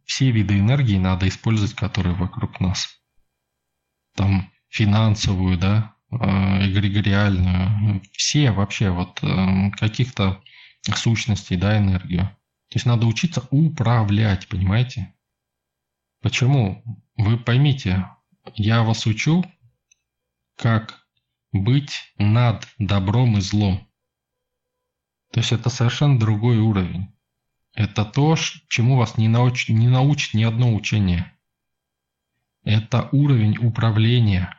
C: Все виды энергии надо использовать, которые вокруг нас. Там финансовую, да, э, эгрегориальную, все вообще вот э, каких-то сущностей, да, энергию. То есть надо учиться управлять, понимаете? Почему? Вы поймите, я вас учу, как быть над добром и злом. То есть это совершенно другой уровень. Это то, чему вас не, науч, не научит ни одно учение. Это уровень управления.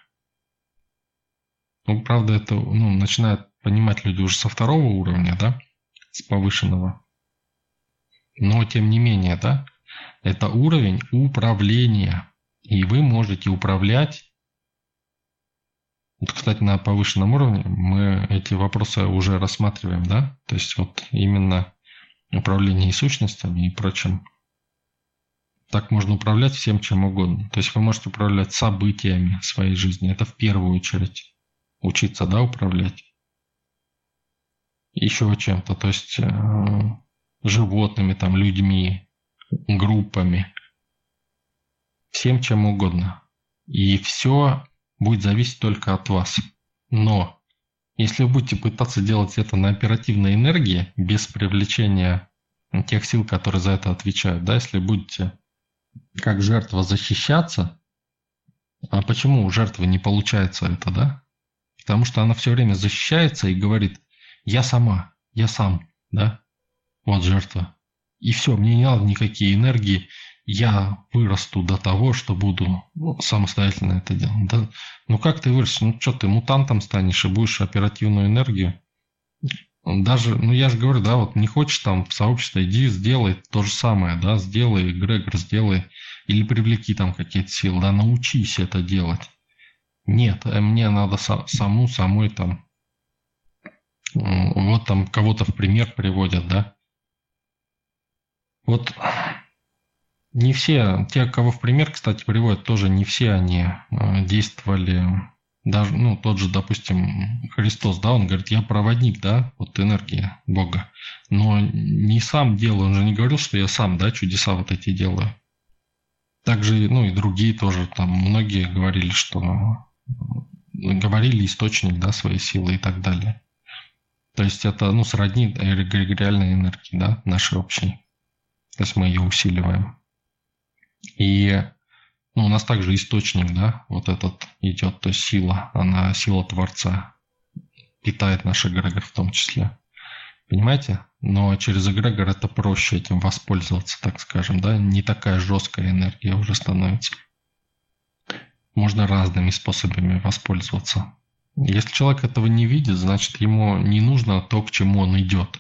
C: Ну, правда, это ну, начинают понимать люди уже со второго уровня, да, с повышенного. Но тем не менее, да, это уровень управления. И вы можете управлять. Вот, кстати, на повышенном уровне мы эти вопросы уже рассматриваем, да? То есть вот именно управление сущностями и прочим. Так можно управлять всем чем угодно. То есть вы можете управлять событиями своей жизни. Это в первую очередь. Учиться, да, управлять. Еще чем-то. То есть э, животными, там, людьми, группами, всем чем угодно. И все будет зависеть только от вас. Но если вы будете пытаться делать это на оперативной энергии, без привлечения тех сил, которые за это отвечают, да, если будете как жертва защищаться, а почему у жертвы не получается это, да? Потому что она все время защищается и говорит, я сама, я сам, да? Вот жертва. И все, мне не надо никакие энергии, я вырасту до того, что буду ну, самостоятельно это делать. Да? Ну как ты вырастешь? Ну что ты мутантом станешь и будешь оперативную энергию? Даже, ну я же говорю, да, вот не хочешь там в сообщество, иди сделай то же самое, да, сделай эгрегор, сделай, или привлеки там какие-то силы, да, научись это делать. Нет, э, мне надо саму, самой там, вот там кого-то в пример приводят, да, вот не все, те, кого в пример, кстати, приводят, тоже не все они э, действовали, даже, ну, тот же, допустим, Христос, да, он говорит, я проводник, да, вот энергия Бога, но не сам делаю, он же не говорил, что я сам, да, чудеса вот эти делаю. Также, ну, и другие тоже, там, многие говорили, что говорили источник, да, своей силы и так далее. То есть это, ну, сродни эгрегориальной энергии, да, нашей общей. То есть мы ее усиливаем. И ну, у нас также источник, да, вот этот идет, то есть сила, она сила Творца, питает наш эгрегор в том числе. Понимаете? Но через эгрегор это проще этим воспользоваться, так скажем, да, не такая жесткая энергия уже становится. Можно разными способами воспользоваться. Если человек этого не видит, значит ему не нужно то, к чему он идет.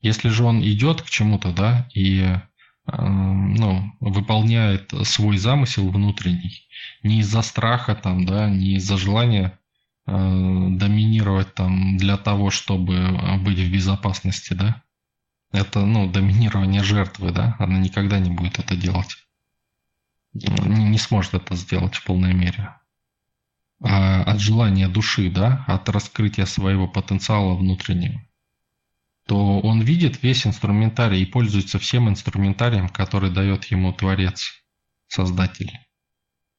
C: Если же он идет к чему-то, да, и ну, выполняет свой замысел внутренний, не из-за страха там, да, не из-за желания э, доминировать там для того, чтобы быть в безопасности, да, это, ну, доминирование жертвы, да, она никогда не будет это делать. Не, не сможет это сделать в полной мере. А от желания души, да, от раскрытия своего потенциала внутреннего то он видит весь инструментарий и пользуется всем инструментарием, который дает ему Творец, Создатель.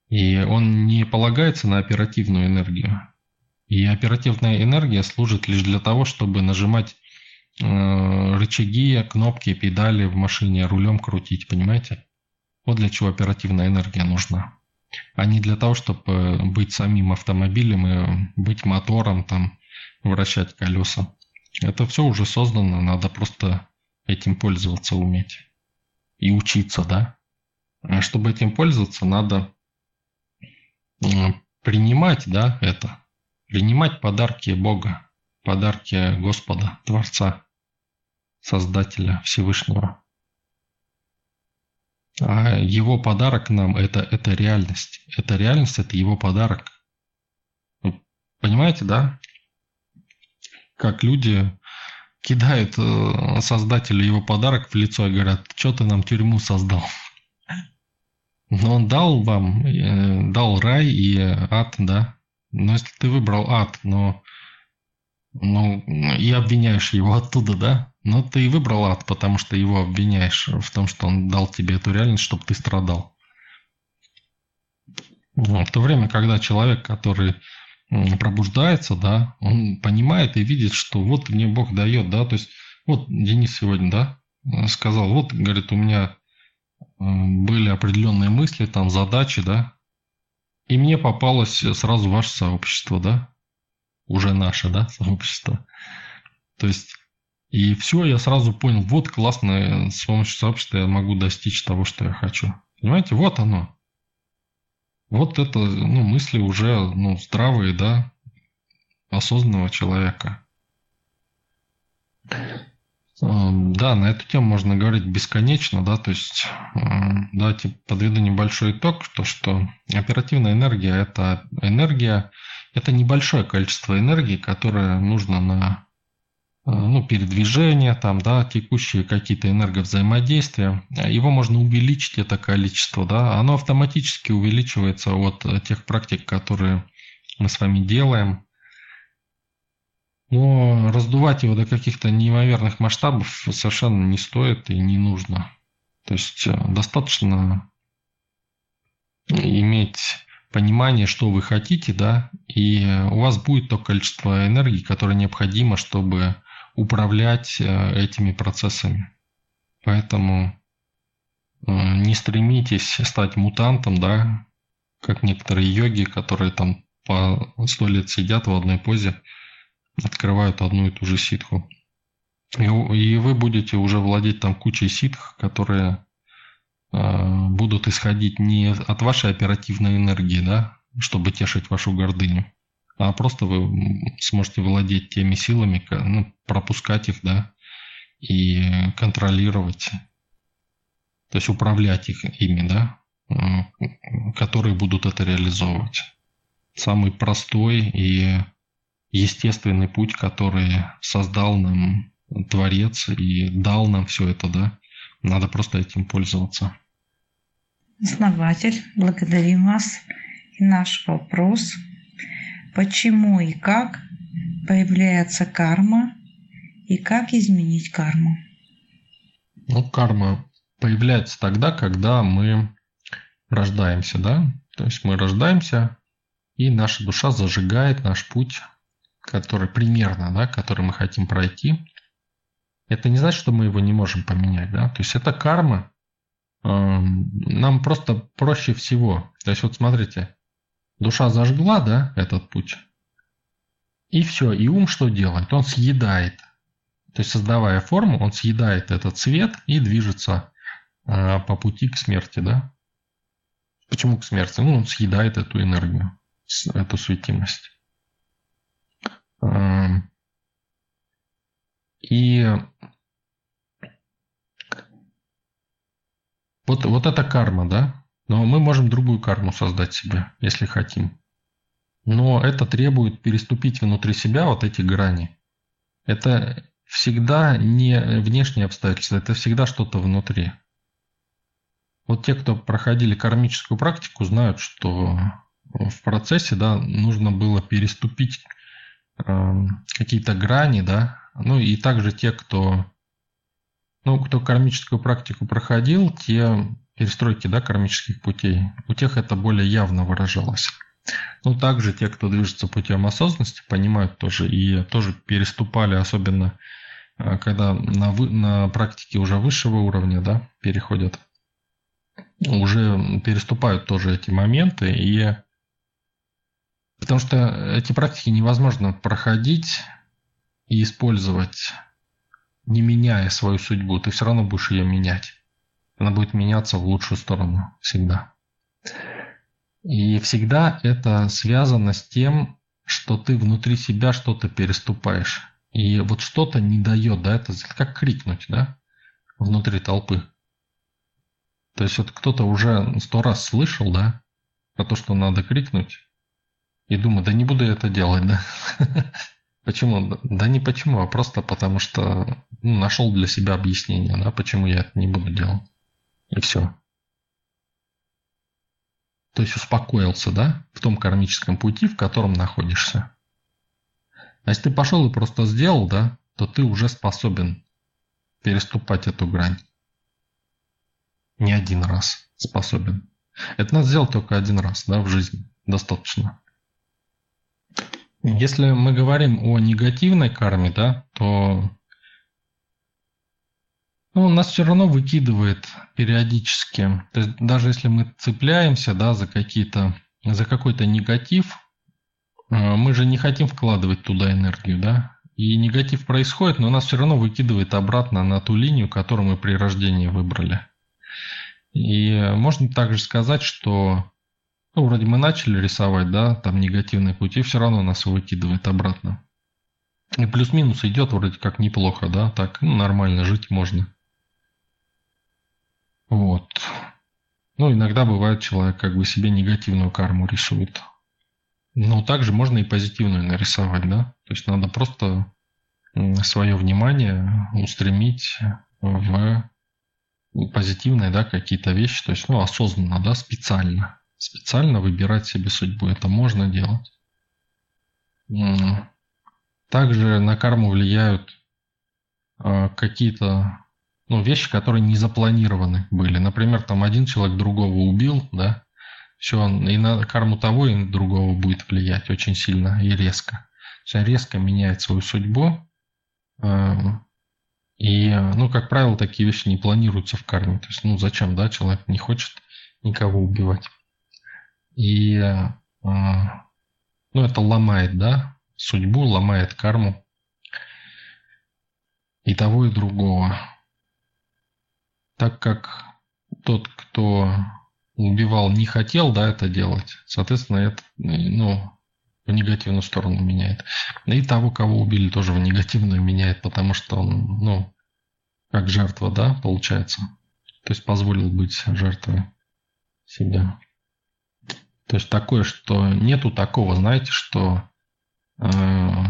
C: И он не полагается на оперативную энергию. И оперативная энергия служит лишь для того, чтобы нажимать э, рычаги, кнопки, педали в машине, рулем крутить, понимаете? Вот для чего оперативная энергия нужна. А не для того, чтобы быть самим автомобилем и быть мотором, там, вращать колеса. Это все уже создано, надо просто этим пользоваться уметь. И учиться, да? А чтобы этим пользоваться, надо принимать, да, это. Принимать подарки Бога, подарки Господа, Творца, Создателя Всевышнего. А его подарок нам это, это реальность. Это реальность, это его подарок. Понимаете, да? Как люди кидают э, создателю его подарок в лицо и говорят, что ты нам тюрьму создал. Но он дал вам, э, дал рай и ад, да. Но если ты выбрал ад, но ну, и обвиняешь его оттуда, да? Но ты и выбрал ад, потому что его обвиняешь в том, что он дал тебе эту реальность, чтобы ты страдал. В то время, когда человек, который пробуждается, да, он понимает и видит, что вот мне Бог дает, да, то есть вот Денис сегодня, да, сказал, вот, говорит, у меня э, были определенные мысли, там, задачи, да, и мне попалось сразу ваше сообщество, да, уже наше, да, сообщество. То есть, и все, я сразу понял, вот классно, с помощью сообщества я могу достичь того, что я хочу. Понимаете, вот оно. Вот это, ну, мысли уже, ну, здравые, да, осознанного человека. Эм, да, на эту тему можно говорить бесконечно, да, то есть эм, давайте подведу небольшой итог, то что оперативная энергия – это энергия, это небольшое количество энергии, которое нужно на ну, передвижения, там, да, текущие какие-то энерговзаимодействия, его можно увеличить, это количество, да, оно автоматически увеличивается от тех практик, которые мы с вами делаем. Но раздувать его до каких-то неимоверных масштабов совершенно не стоит и не нужно. То есть э, достаточно иметь понимание, что вы хотите, да, и у вас будет то количество энергии, которое необходимо, чтобы управлять э, этими процессами. Поэтому э, не стремитесь стать мутантом, да, как некоторые йоги, которые там по сто лет сидят в одной позе, открывают одну и ту же ситху. И, вы будете уже владеть там кучей ситх, которые э, будут исходить не от вашей оперативной энергии, да, чтобы тешить вашу гордыню, а просто вы сможете владеть теми силами, ну, пропускать их, да, и контролировать, то есть управлять их ими, да, которые будут это реализовывать. Самый простой и естественный путь, который создал нам Творец и дал нам все это, да, надо просто этим пользоваться.
E: Основатель, благодарим вас. И наш вопрос – почему и как появляется карма и как изменить карму?
C: Ну, карма появляется тогда, когда мы рождаемся, да? То есть мы рождаемся, и наша душа зажигает наш путь, который примерно, да, который мы хотим пройти. Это не значит, что мы его не можем поменять, да? То есть это карма. Эм, нам просто проще всего. То есть вот смотрите, Душа зажгла, да, этот путь. И все, и ум что делает? Он съедает. То есть, создавая форму, он съедает этот цвет и движется э, по пути к смерти, да? Почему к смерти? Ну, он съедает эту энергию, эту светимость. Э, и вот, вот это карма, да? Но мы можем другую карму создать себе, если хотим. Но это требует переступить внутри себя вот эти грани. Это всегда не внешние обстоятельства, это всегда что-то внутри. Вот те, кто проходили кармическую практику, знают, что в процессе да, нужно было переступить э, какие-то грани, да, ну и также те, кто, ну, кто кармическую практику проходил, те перестройки да, кармических путей, у тех это более явно выражалось. Ну, также те, кто движется путем осознанности, понимают тоже и тоже переступали, особенно э, когда на, вы, на практике уже высшего уровня да, переходят, уже переступают тоже эти моменты. И потому что эти практики невозможно проходить и использовать, не меняя свою судьбу. Ты все равно будешь ее менять она будет меняться в лучшую сторону всегда. И всегда это связано с тем, что ты внутри себя что-то переступаешь. И вот что-то не дает, да, это как крикнуть, да, внутри толпы. То есть вот кто-то уже сто раз слышал, да, про то, что надо крикнуть, и думает, да не буду я это делать, да. Почему? Да не почему, а просто потому что ну, нашел для себя объяснение, да, почему я это не буду делать. И все. То есть успокоился, да, в том кармическом пути, в котором находишься. А если ты пошел и просто сделал, да, то ты уже способен переступать эту грань. Не один раз способен. Это надо сделать только один раз, да, в жизни. Достаточно. Если мы говорим о негативной карме, да, то ну, нас все равно выкидывает периодически. То есть даже если мы цепляемся да, за какие-то за какой-то негатив, э, мы же не хотим вкладывать туда энергию, да? И негатив происходит, но нас все равно выкидывает обратно на ту линию, которую мы при рождении выбрали. И можно также сказать, что ну, вроде мы начали рисовать, да, там негативные пути, все равно нас выкидывает обратно. И плюс-минус идет вроде как неплохо, да, так ну, нормально жить можно. Вот. Ну, иногда бывает, человек как бы себе негативную карму рисует. Но также можно и позитивную нарисовать, да. То есть надо просто свое внимание устремить в позитивные, да, какие-то вещи, то есть, ну, осознанно, да, специально специально выбирать себе судьбу. Это можно делать. Также на карму влияют а, какие-то ну, вещи, которые не запланированы были. Например, там один человек другого убил, да, все, и на карму того и на другого будет влиять очень сильно и резко. Все резко меняет свою судьбу. А, и, ну, как правило, такие вещи не планируются в карме. То есть, ну, зачем, да, человек не хочет никого убивать. И а, ну, это ломает, да, судьбу, ломает карму и того, и другого. Так как тот, кто убивал, не хотел, да, это делать, соответственно, это, ну, в негативную сторону меняет. И того, кого убили, тоже в негативную меняет, потому что он, ну, как жертва, да, получается. То есть позволил быть жертвой себя. То есть такое, что нету такого, знаете, что э,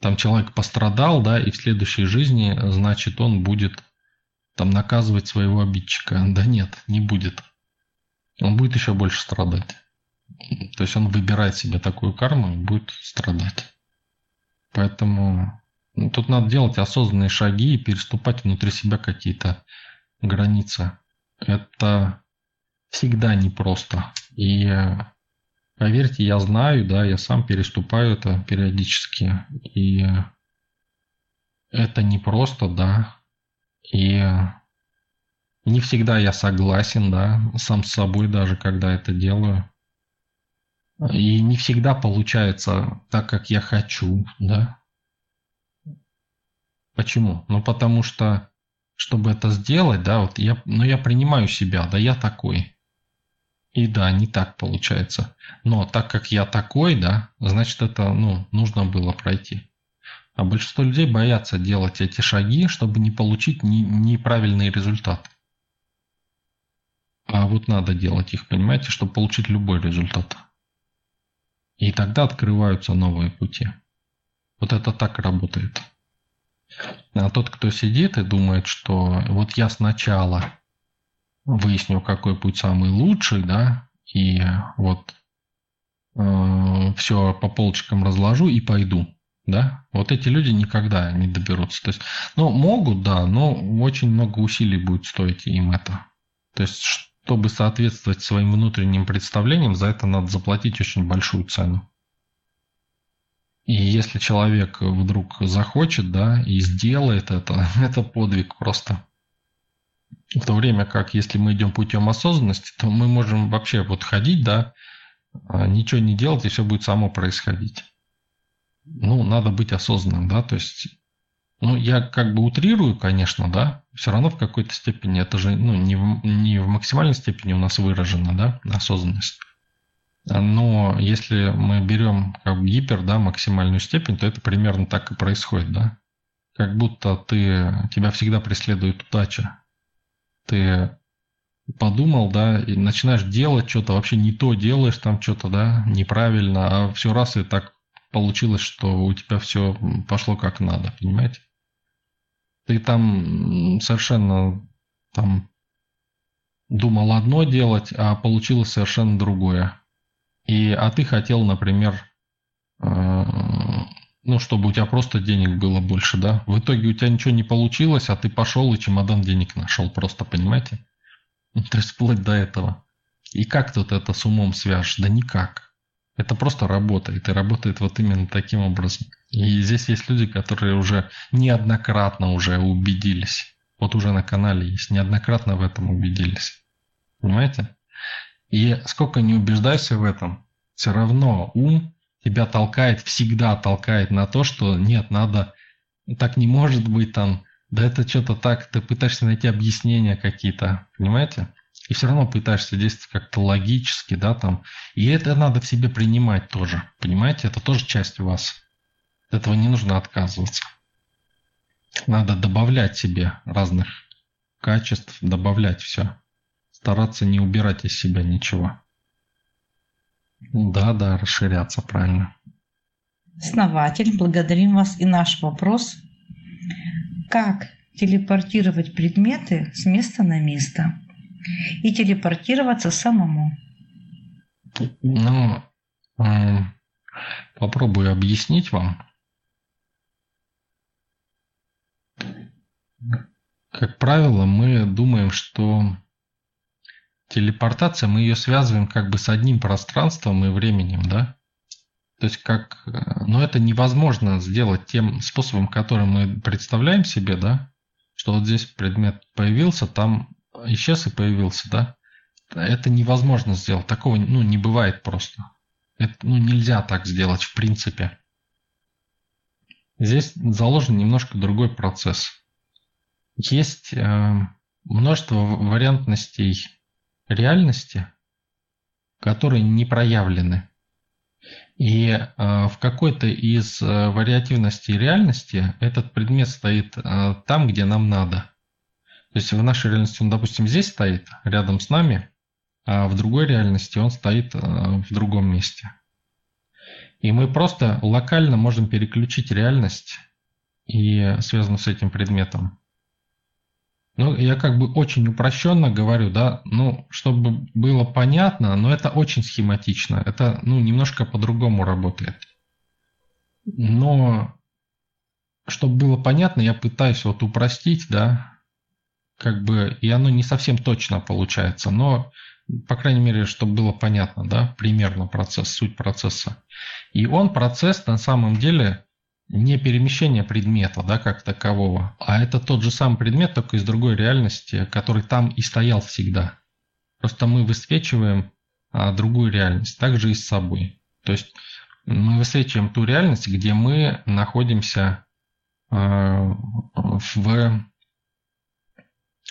C: там человек пострадал, да, и в следующей жизни, значит, он будет там наказывать своего обидчика. Да нет, не будет. Он будет еще больше страдать. То есть он выбирает себе такую карму и будет страдать. Поэтому ну, тут надо делать осознанные шаги и переступать внутри себя какие-то границы. Это всегда непросто. И поверьте, я знаю, да, я сам переступаю это периодически. И это непросто, да. И не всегда я согласен, да, сам с собой даже, когда это делаю. И не всегда получается так, как я хочу, да. Почему? Ну, потому что, чтобы это сделать, да, вот я, ну, я принимаю себя, да, я такой. И да, не так получается. Но так как я такой, да, значит это, ну, нужно было пройти. А большинство людей боятся делать эти шаги, чтобы не получить не, неправильный результат. А вот надо делать их, понимаете, чтобы получить любой результат. И тогда открываются новые пути. Вот это так работает. А тот, кто сидит и думает, что вот я сначала выясню, какой путь самый лучший, да, и вот э, все по полочкам разложу и пойду, да, вот эти люди никогда не доберутся. То есть, ну, могут, да, но очень много усилий будет стоить им это. То есть, чтобы соответствовать своим внутренним представлениям, за это надо заплатить очень большую цену. И если человек вдруг захочет, да, и сделает это, это подвиг просто. В то время как, если мы идем путем осознанности, то мы можем вообще вот ходить, да, а, ничего не делать, и все будет само происходить. Ну, надо быть осознанным, да, то есть, ну, я как бы утрирую, конечно, да, все равно в какой-то степени это же, ну, не в, не в максимальной степени у нас выражена, да, осознанность. Но если мы берем как бы гипер, да, максимальную степень, то это примерно так и происходит, да. Как будто ты, тебя всегда преследует удача ты подумал, да, и начинаешь делать что-то, вообще не то делаешь там что-то, да, неправильно, а все раз и так получилось, что у тебя все пошло как надо, понимаете? Ты там совершенно там думал одно делать, а получилось совершенно другое. И, а ты хотел, например, э, ну, чтобы у тебя просто денег было больше, да? В итоге у тебя ничего не получилось, а ты пошел и чемодан денег нашел, просто, понимаете? То есть вплоть до этого. И как тут это с умом свяжешь? Да никак. Это просто работает, и работает вот именно таким образом. И здесь есть люди, которые уже неоднократно уже убедились. Вот уже на канале есть, неоднократно в этом убедились. Понимаете? И сколько не убеждайся в этом, все равно ум тебя толкает, всегда толкает на то, что нет, надо, так не может быть там, да это что-то так, ты пытаешься найти объяснения какие-то, понимаете? И все равно пытаешься действовать как-то логически, да, там. И это надо в себе принимать тоже, понимаете? Это тоже часть вас. От этого не нужно отказываться. Надо добавлять себе разных качеств, добавлять все. Стараться не убирать из себя ничего. Да, да, расширяться, правильно.
E: Основатель, благодарим вас. И наш вопрос. Как телепортировать предметы с места на место и телепортироваться самому?
C: Ну, попробую объяснить вам. Как правило, мы думаем, что телепортация, мы ее связываем как бы с одним пространством и временем, да? То есть как... Но это невозможно сделать тем способом, который мы представляем себе, да? Что вот здесь предмет появился, там исчез и появился, да? Это невозможно сделать. Такого ну, не бывает просто. Это ну, нельзя так сделать в принципе. Здесь заложен немножко другой процесс. Есть э, множество вариантностей реальности, которые не проявлены. И э, в какой-то из э, вариативностей реальности этот предмет стоит э, там, где нам надо. То есть в нашей реальности он, допустим, здесь стоит, рядом с нами, а в другой реальности он стоит э, в другом месте. И мы просто локально можем переключить реальность и связанную с этим предметом. Ну, я как бы очень упрощенно говорю, да, ну, чтобы было понятно, но это очень схематично. Это, ну, немножко по-другому работает. Но, чтобы было понятно, я пытаюсь вот упростить, да, как бы, и оно не совсем точно получается, но по крайней мере, чтобы было понятно, да, примерно процесс, суть процесса. И он процесс на самом деле не перемещение предмета, да, как такового, а это тот же самый предмет, только из другой реальности, который там и стоял всегда. Просто мы высвечиваем а, другую реальность, также и с собой. То есть мы высвечиваем ту реальность, где мы находимся а, в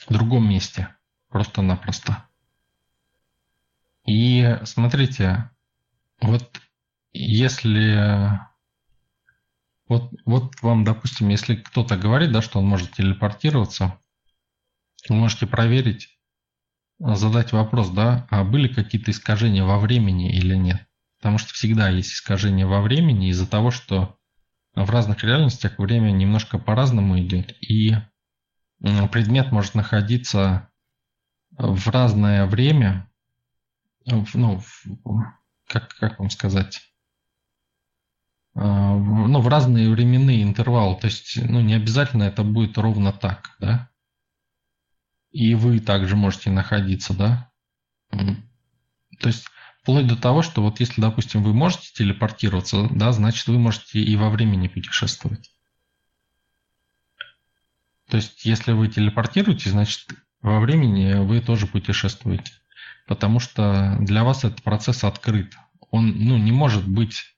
C: другом месте, просто-напросто. И смотрите, вот если вот, вот вам, допустим, если кто-то говорит, да, что он может телепортироваться, вы можете проверить, задать вопрос, да, а были какие-то искажения во времени или нет. Потому что всегда есть искажения во времени из-за того, что в разных реальностях время немножко по-разному идет, и предмет может находиться в разное время ну, как, как вам сказать, а, ну, в разные временные интервалы. То есть, ну, не обязательно это будет ровно так, да? И вы также можете находиться, да? То есть, вплоть до того, что вот если, допустим, вы можете телепортироваться, да, значит, вы можете и во времени путешествовать. То есть, если вы телепортируете, значит, во времени вы тоже путешествуете потому что для вас этот процесс открыт. Он ну, не может быть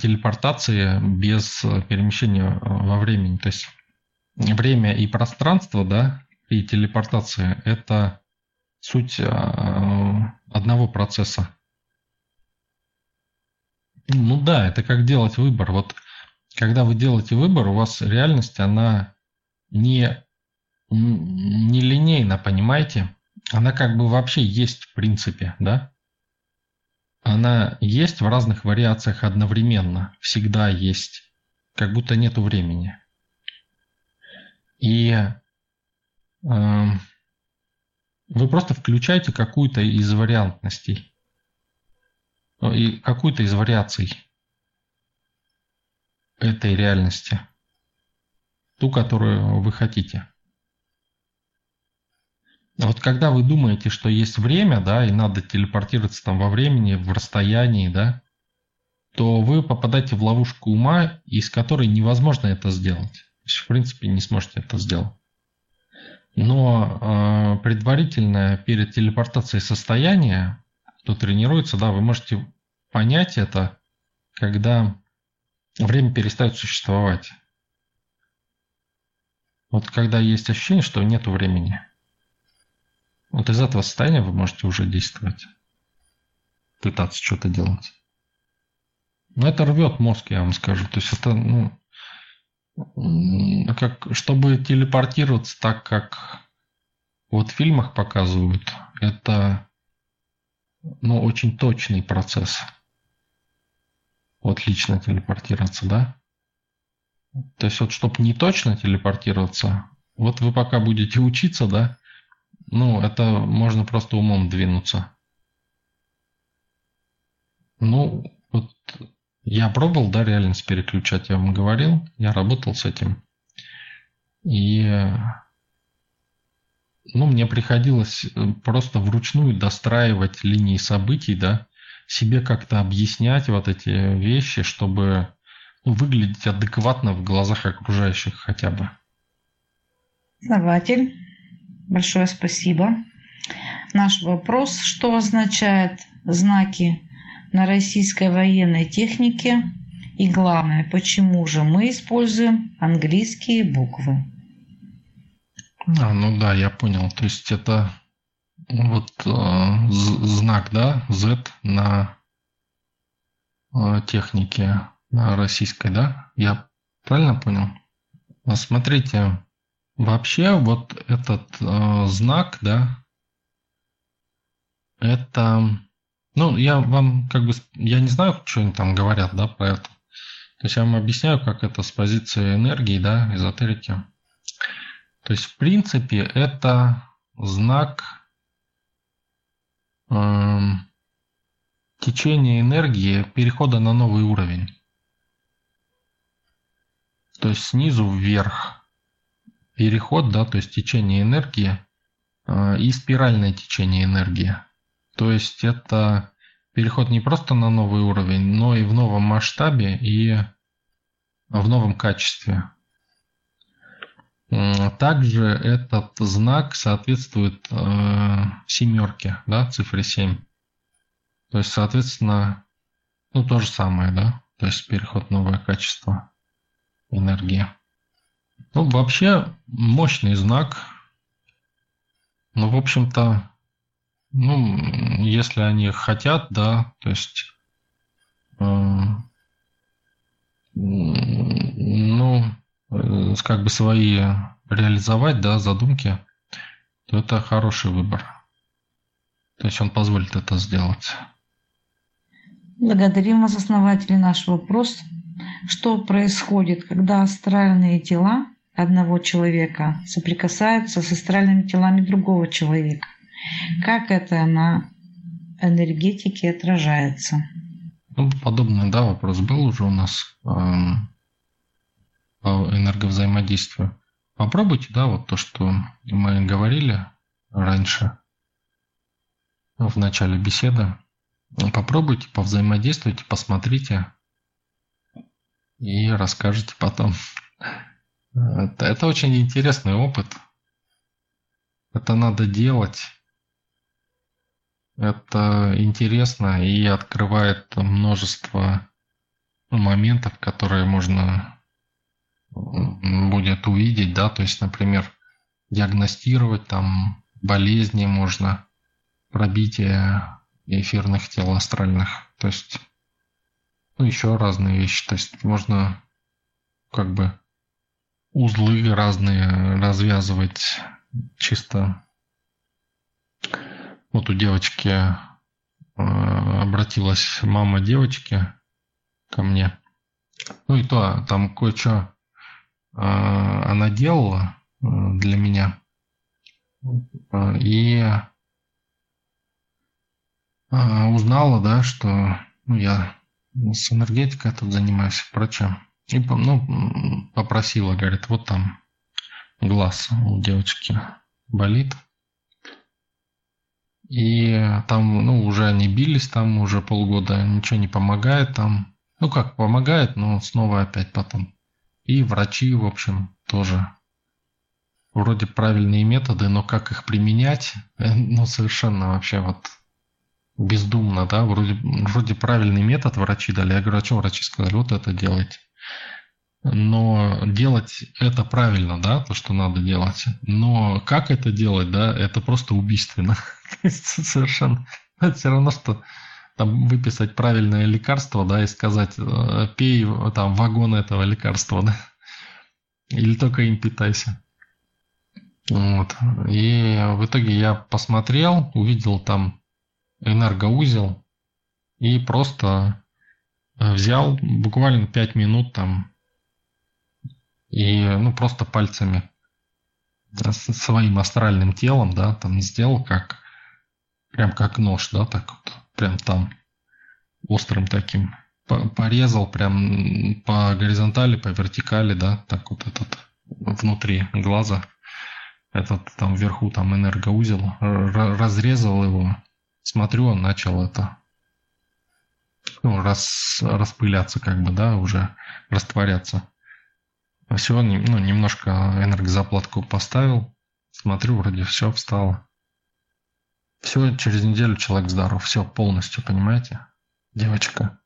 C: телепортации без перемещения во времени. То есть время и пространство, да, и телепортация – это суть а, одного процесса. Ну да, это как делать выбор. Вот когда вы делаете выбор, у вас реальность, она не, не линейна, понимаете? она как бы вообще есть в принципе, да? она есть в разных вариациях одновременно. Всегда есть. Как будто нету времени. И э, вы просто включаете какую-то из вариантностей. И какую-то из вариаций этой реальности. Ту, которую вы хотите. Вот когда вы думаете, что есть время, да, и надо телепортироваться там во времени, в расстоянии, да, то вы попадаете в ловушку ума, из которой невозможно это сделать. То есть, в принципе, не сможете это сделать. Но э, предварительное перед телепортацией состояние, кто тренируется, да, вы можете понять это, когда время перестает существовать. Вот когда есть ощущение, что нет времени – вот из этого состояния вы можете уже действовать. Пытаться что-то делать. Но это рвет мозг, я вам скажу. То есть это, ну, как, чтобы телепортироваться так, как вот в фильмах показывают, это ну, очень точный процесс. Вот лично телепортироваться, да? То есть вот чтобы не точно телепортироваться, вот вы пока будете учиться, да, ну, это можно просто умом двинуться. Ну, вот я пробовал, да, реальность переключать, я вам говорил, я работал с этим. И ну, мне приходилось э, просто вручную достраивать линии событий, да, себе как-то объяснять вот эти вещи, чтобы ну, выглядеть адекватно в глазах окружающих хотя бы.
E: Основатель. Большое спасибо. Наш вопрос, что означают знаки на российской военной технике и главное, почему же мы используем английские буквы?
C: А, ну да, я понял. То есть это вот э, знак, да, Z на э, технике российской, да? Я правильно понял? Смотрите, Вообще вот этот э, знак, да, это, ну, я вам как бы, я не знаю, что они там говорят, да, про это. То есть я вам объясняю, как это с позиции энергии, да, эзотерики. То есть, в принципе, это знак э, течения энергии перехода на новый уровень. То есть снизу вверх переход, да, то есть течение энергии э, и спиральное течение энергии. То есть это переход не просто на новый уровень, но и в новом масштабе и в новом качестве. Также этот знак соответствует э, семерке, да, цифре 7. То есть, соответственно, ну то же самое, да, то есть переход в новое качество энергии. Ну, вообще, мощный знак. Ну, в общем-то, ну, если они хотят, да, то есть, э, ну, э, как бы свои реализовать, да, задумки, то это хороший выбор. То есть он позволит это сделать.
E: Благодарим вас, основатели, наш вопрос. Что происходит, когда астральные тела одного человека соприкасаются с астральными телами другого человека. Как это на энергетике отражается?
C: Ну, подобный, да, вопрос был уже у нас э, по энерговзаимодействию. Попробуйте, да, вот то, что мы говорили раньше в начале беседы. Попробуйте, повзаимодействуйте, посмотрите и расскажете потом. Это, это очень интересный опыт. Это надо делать. Это интересно и открывает множество моментов, которые можно будет увидеть, да, то есть, например, диагностировать там болезни можно, пробитие эфирных тел астральных, то есть, ну, еще разные вещи, то есть можно как бы узлы разные развязывать чисто. Вот у девочки обратилась мама девочки ко мне. Ну и то, там кое-что она делала для меня. И узнала, да, что ну, я с энергетикой тут занимаюсь, врачом. И ну, попросила, говорит, вот там глаз у девочки болит. И там, ну, уже они бились там уже полгода, ничего не помогает там. Ну, как помогает, но снова опять потом. И врачи, в общем, тоже вроде правильные методы, но как их применять, ну, совершенно вообще вот бездумно, да, вроде, вроде правильный метод врачи дали. Я говорю, а что врачи сказали? Вот это делайте. Но делать это правильно, да, то, что надо делать. Но как это делать, да, это просто убийственно. Совершенно. Это все равно, что там выписать правильное лекарство, да, и сказать, э, пей там вагон этого лекарства, да. Или только им питайся. Вот. И в итоге я посмотрел, увидел там энергоузел и просто э, взял буквально 5 минут там и ну просто пальцами своим астральным телом, да, там сделал как прям как нож, да, так вот, прям там острым таким порезал прям по горизонтали, по вертикали, да, так вот этот внутри глаза, этот там вверху там энергоузел, разрезал его смотрю, он начал это ну, рас, распыляться, как бы, да, уже растворяться. Все, ну, немножко энергозаплатку поставил, смотрю, вроде все встало. Все, через неделю человек здоров, все полностью, понимаете? Девочка.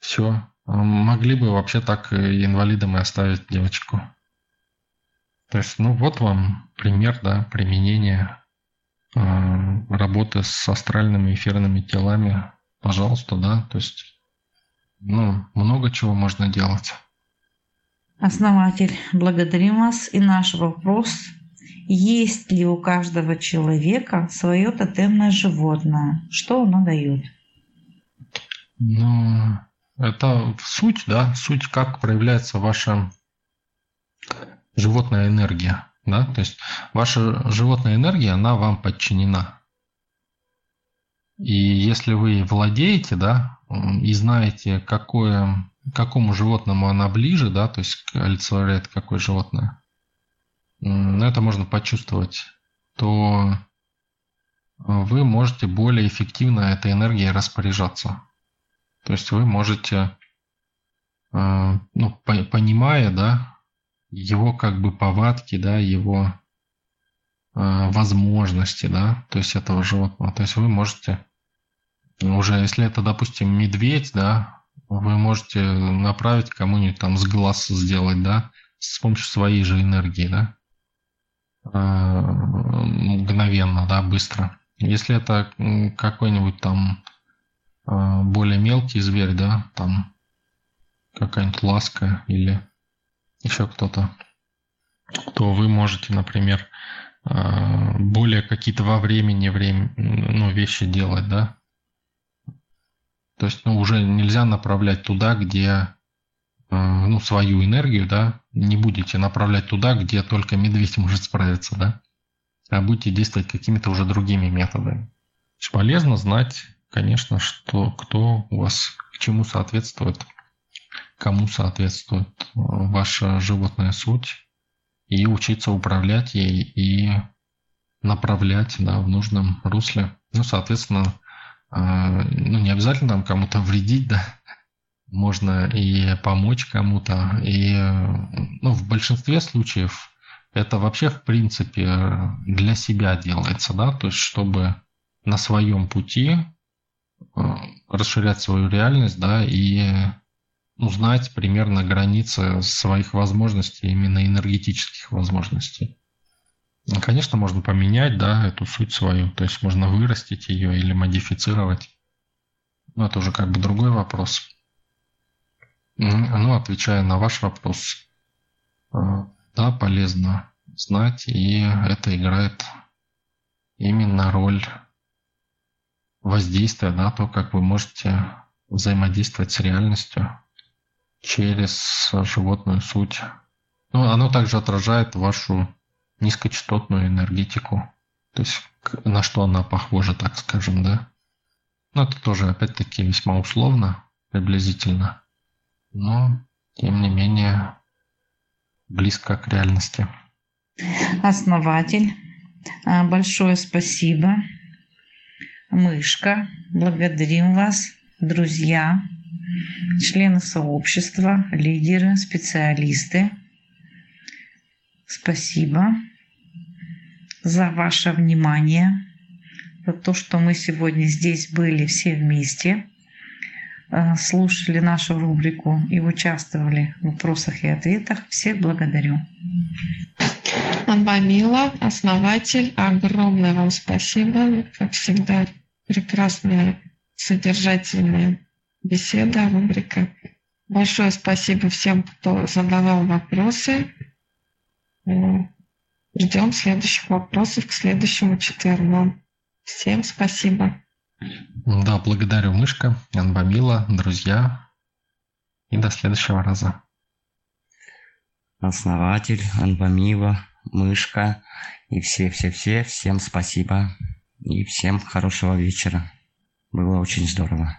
C: Все. Могли бы вообще так и инвалидом и оставить девочку. То есть, ну вот вам пример, да, применения Э, работы с астральными эфирными телами, пожалуйста, да, то есть, ну, много чего можно делать.
E: Основатель, благодарим вас. И наш вопрос. Есть ли у каждого человека свое тотемное животное? Что оно дает?
C: Ну, это суть, да, суть, как проявляется ваша животная энергия. Да? То есть ваша животная энергия, она вам подчинена. И если вы владеете, да, и знаете, какое, какому животному она ближе, да, то есть олицетворяет какое животное, это можно почувствовать, то вы можете более эффективно этой энергией распоряжаться. То есть вы можете, э, ну, понимая, да, его как бы повадки, да, его э, возможности, да, то есть этого животного. То есть вы можете уже, если это, допустим, медведь, да, вы можете направить кому-нибудь там с глаз сделать, да, с помощью своей же энергии, да, э, мгновенно, да, быстро. Если это какой-нибудь там э, более мелкий зверь, да, там какая-нибудь ласка или еще кто-то, то вы можете, например, э, более какие-то во времени время, ну, вещи делать, да. То есть, ну, уже нельзя направлять туда, где, э, ну, свою энергию, да, не будете направлять туда, где только медведь может справиться, да, а будете действовать какими-то уже другими методами. Полезно знать, конечно, что кто у вас к чему соответствует кому соответствует э, ваша животная суть, и учиться управлять ей и направлять да, в нужном русле. Ну, соответственно, э, ну, не обязательно там кому-то вредить, да, можно и помочь кому-то. И ну, в большинстве случаев это вообще, в принципе, для себя делается, да, то есть чтобы на своем пути э, расширять свою реальность, да, и узнать примерно границы своих возможностей, именно энергетических возможностей. Ну, конечно, можно поменять, да, эту суть свою, то есть можно вырастить ее или модифицировать. Но это уже как бы другой вопрос. Ну, отвечая на ваш вопрос, э, да, полезно знать, и это играет именно роль воздействие, да, то, как вы можете взаимодействовать с реальностью через животную суть. Ну, оно также отражает вашу низкочастотную энергетику. То есть на что она похожа, так скажем, да? Но это тоже, опять-таки, весьма условно, приблизительно. Но, тем не менее, близко к реальности.
E: Основатель, а, большое спасибо. Мышка, благодарим вас, друзья, члены сообщества, лидеры, специалисты. Спасибо за ваше внимание, за то, что мы сегодня здесь были все вместе, э, слушали нашу рубрику и участвовали в вопросах и ответах. Всех благодарю.
B: Анбамила, основатель, огромное вам спасибо. Как всегда, прекрасная, содержательная беседа, рубрика. Большое спасибо всем, кто задавал вопросы. Э, Ждем следующих вопросов к следующему четвергу. Всем спасибо.
C: Да, благодарю, Мышка, Анбамила, друзья. И до следующего раза.
F: Основатель, Анбамила, Мышка и все-все-все. Всем спасибо. И всем хорошего вечера. Было очень здорово.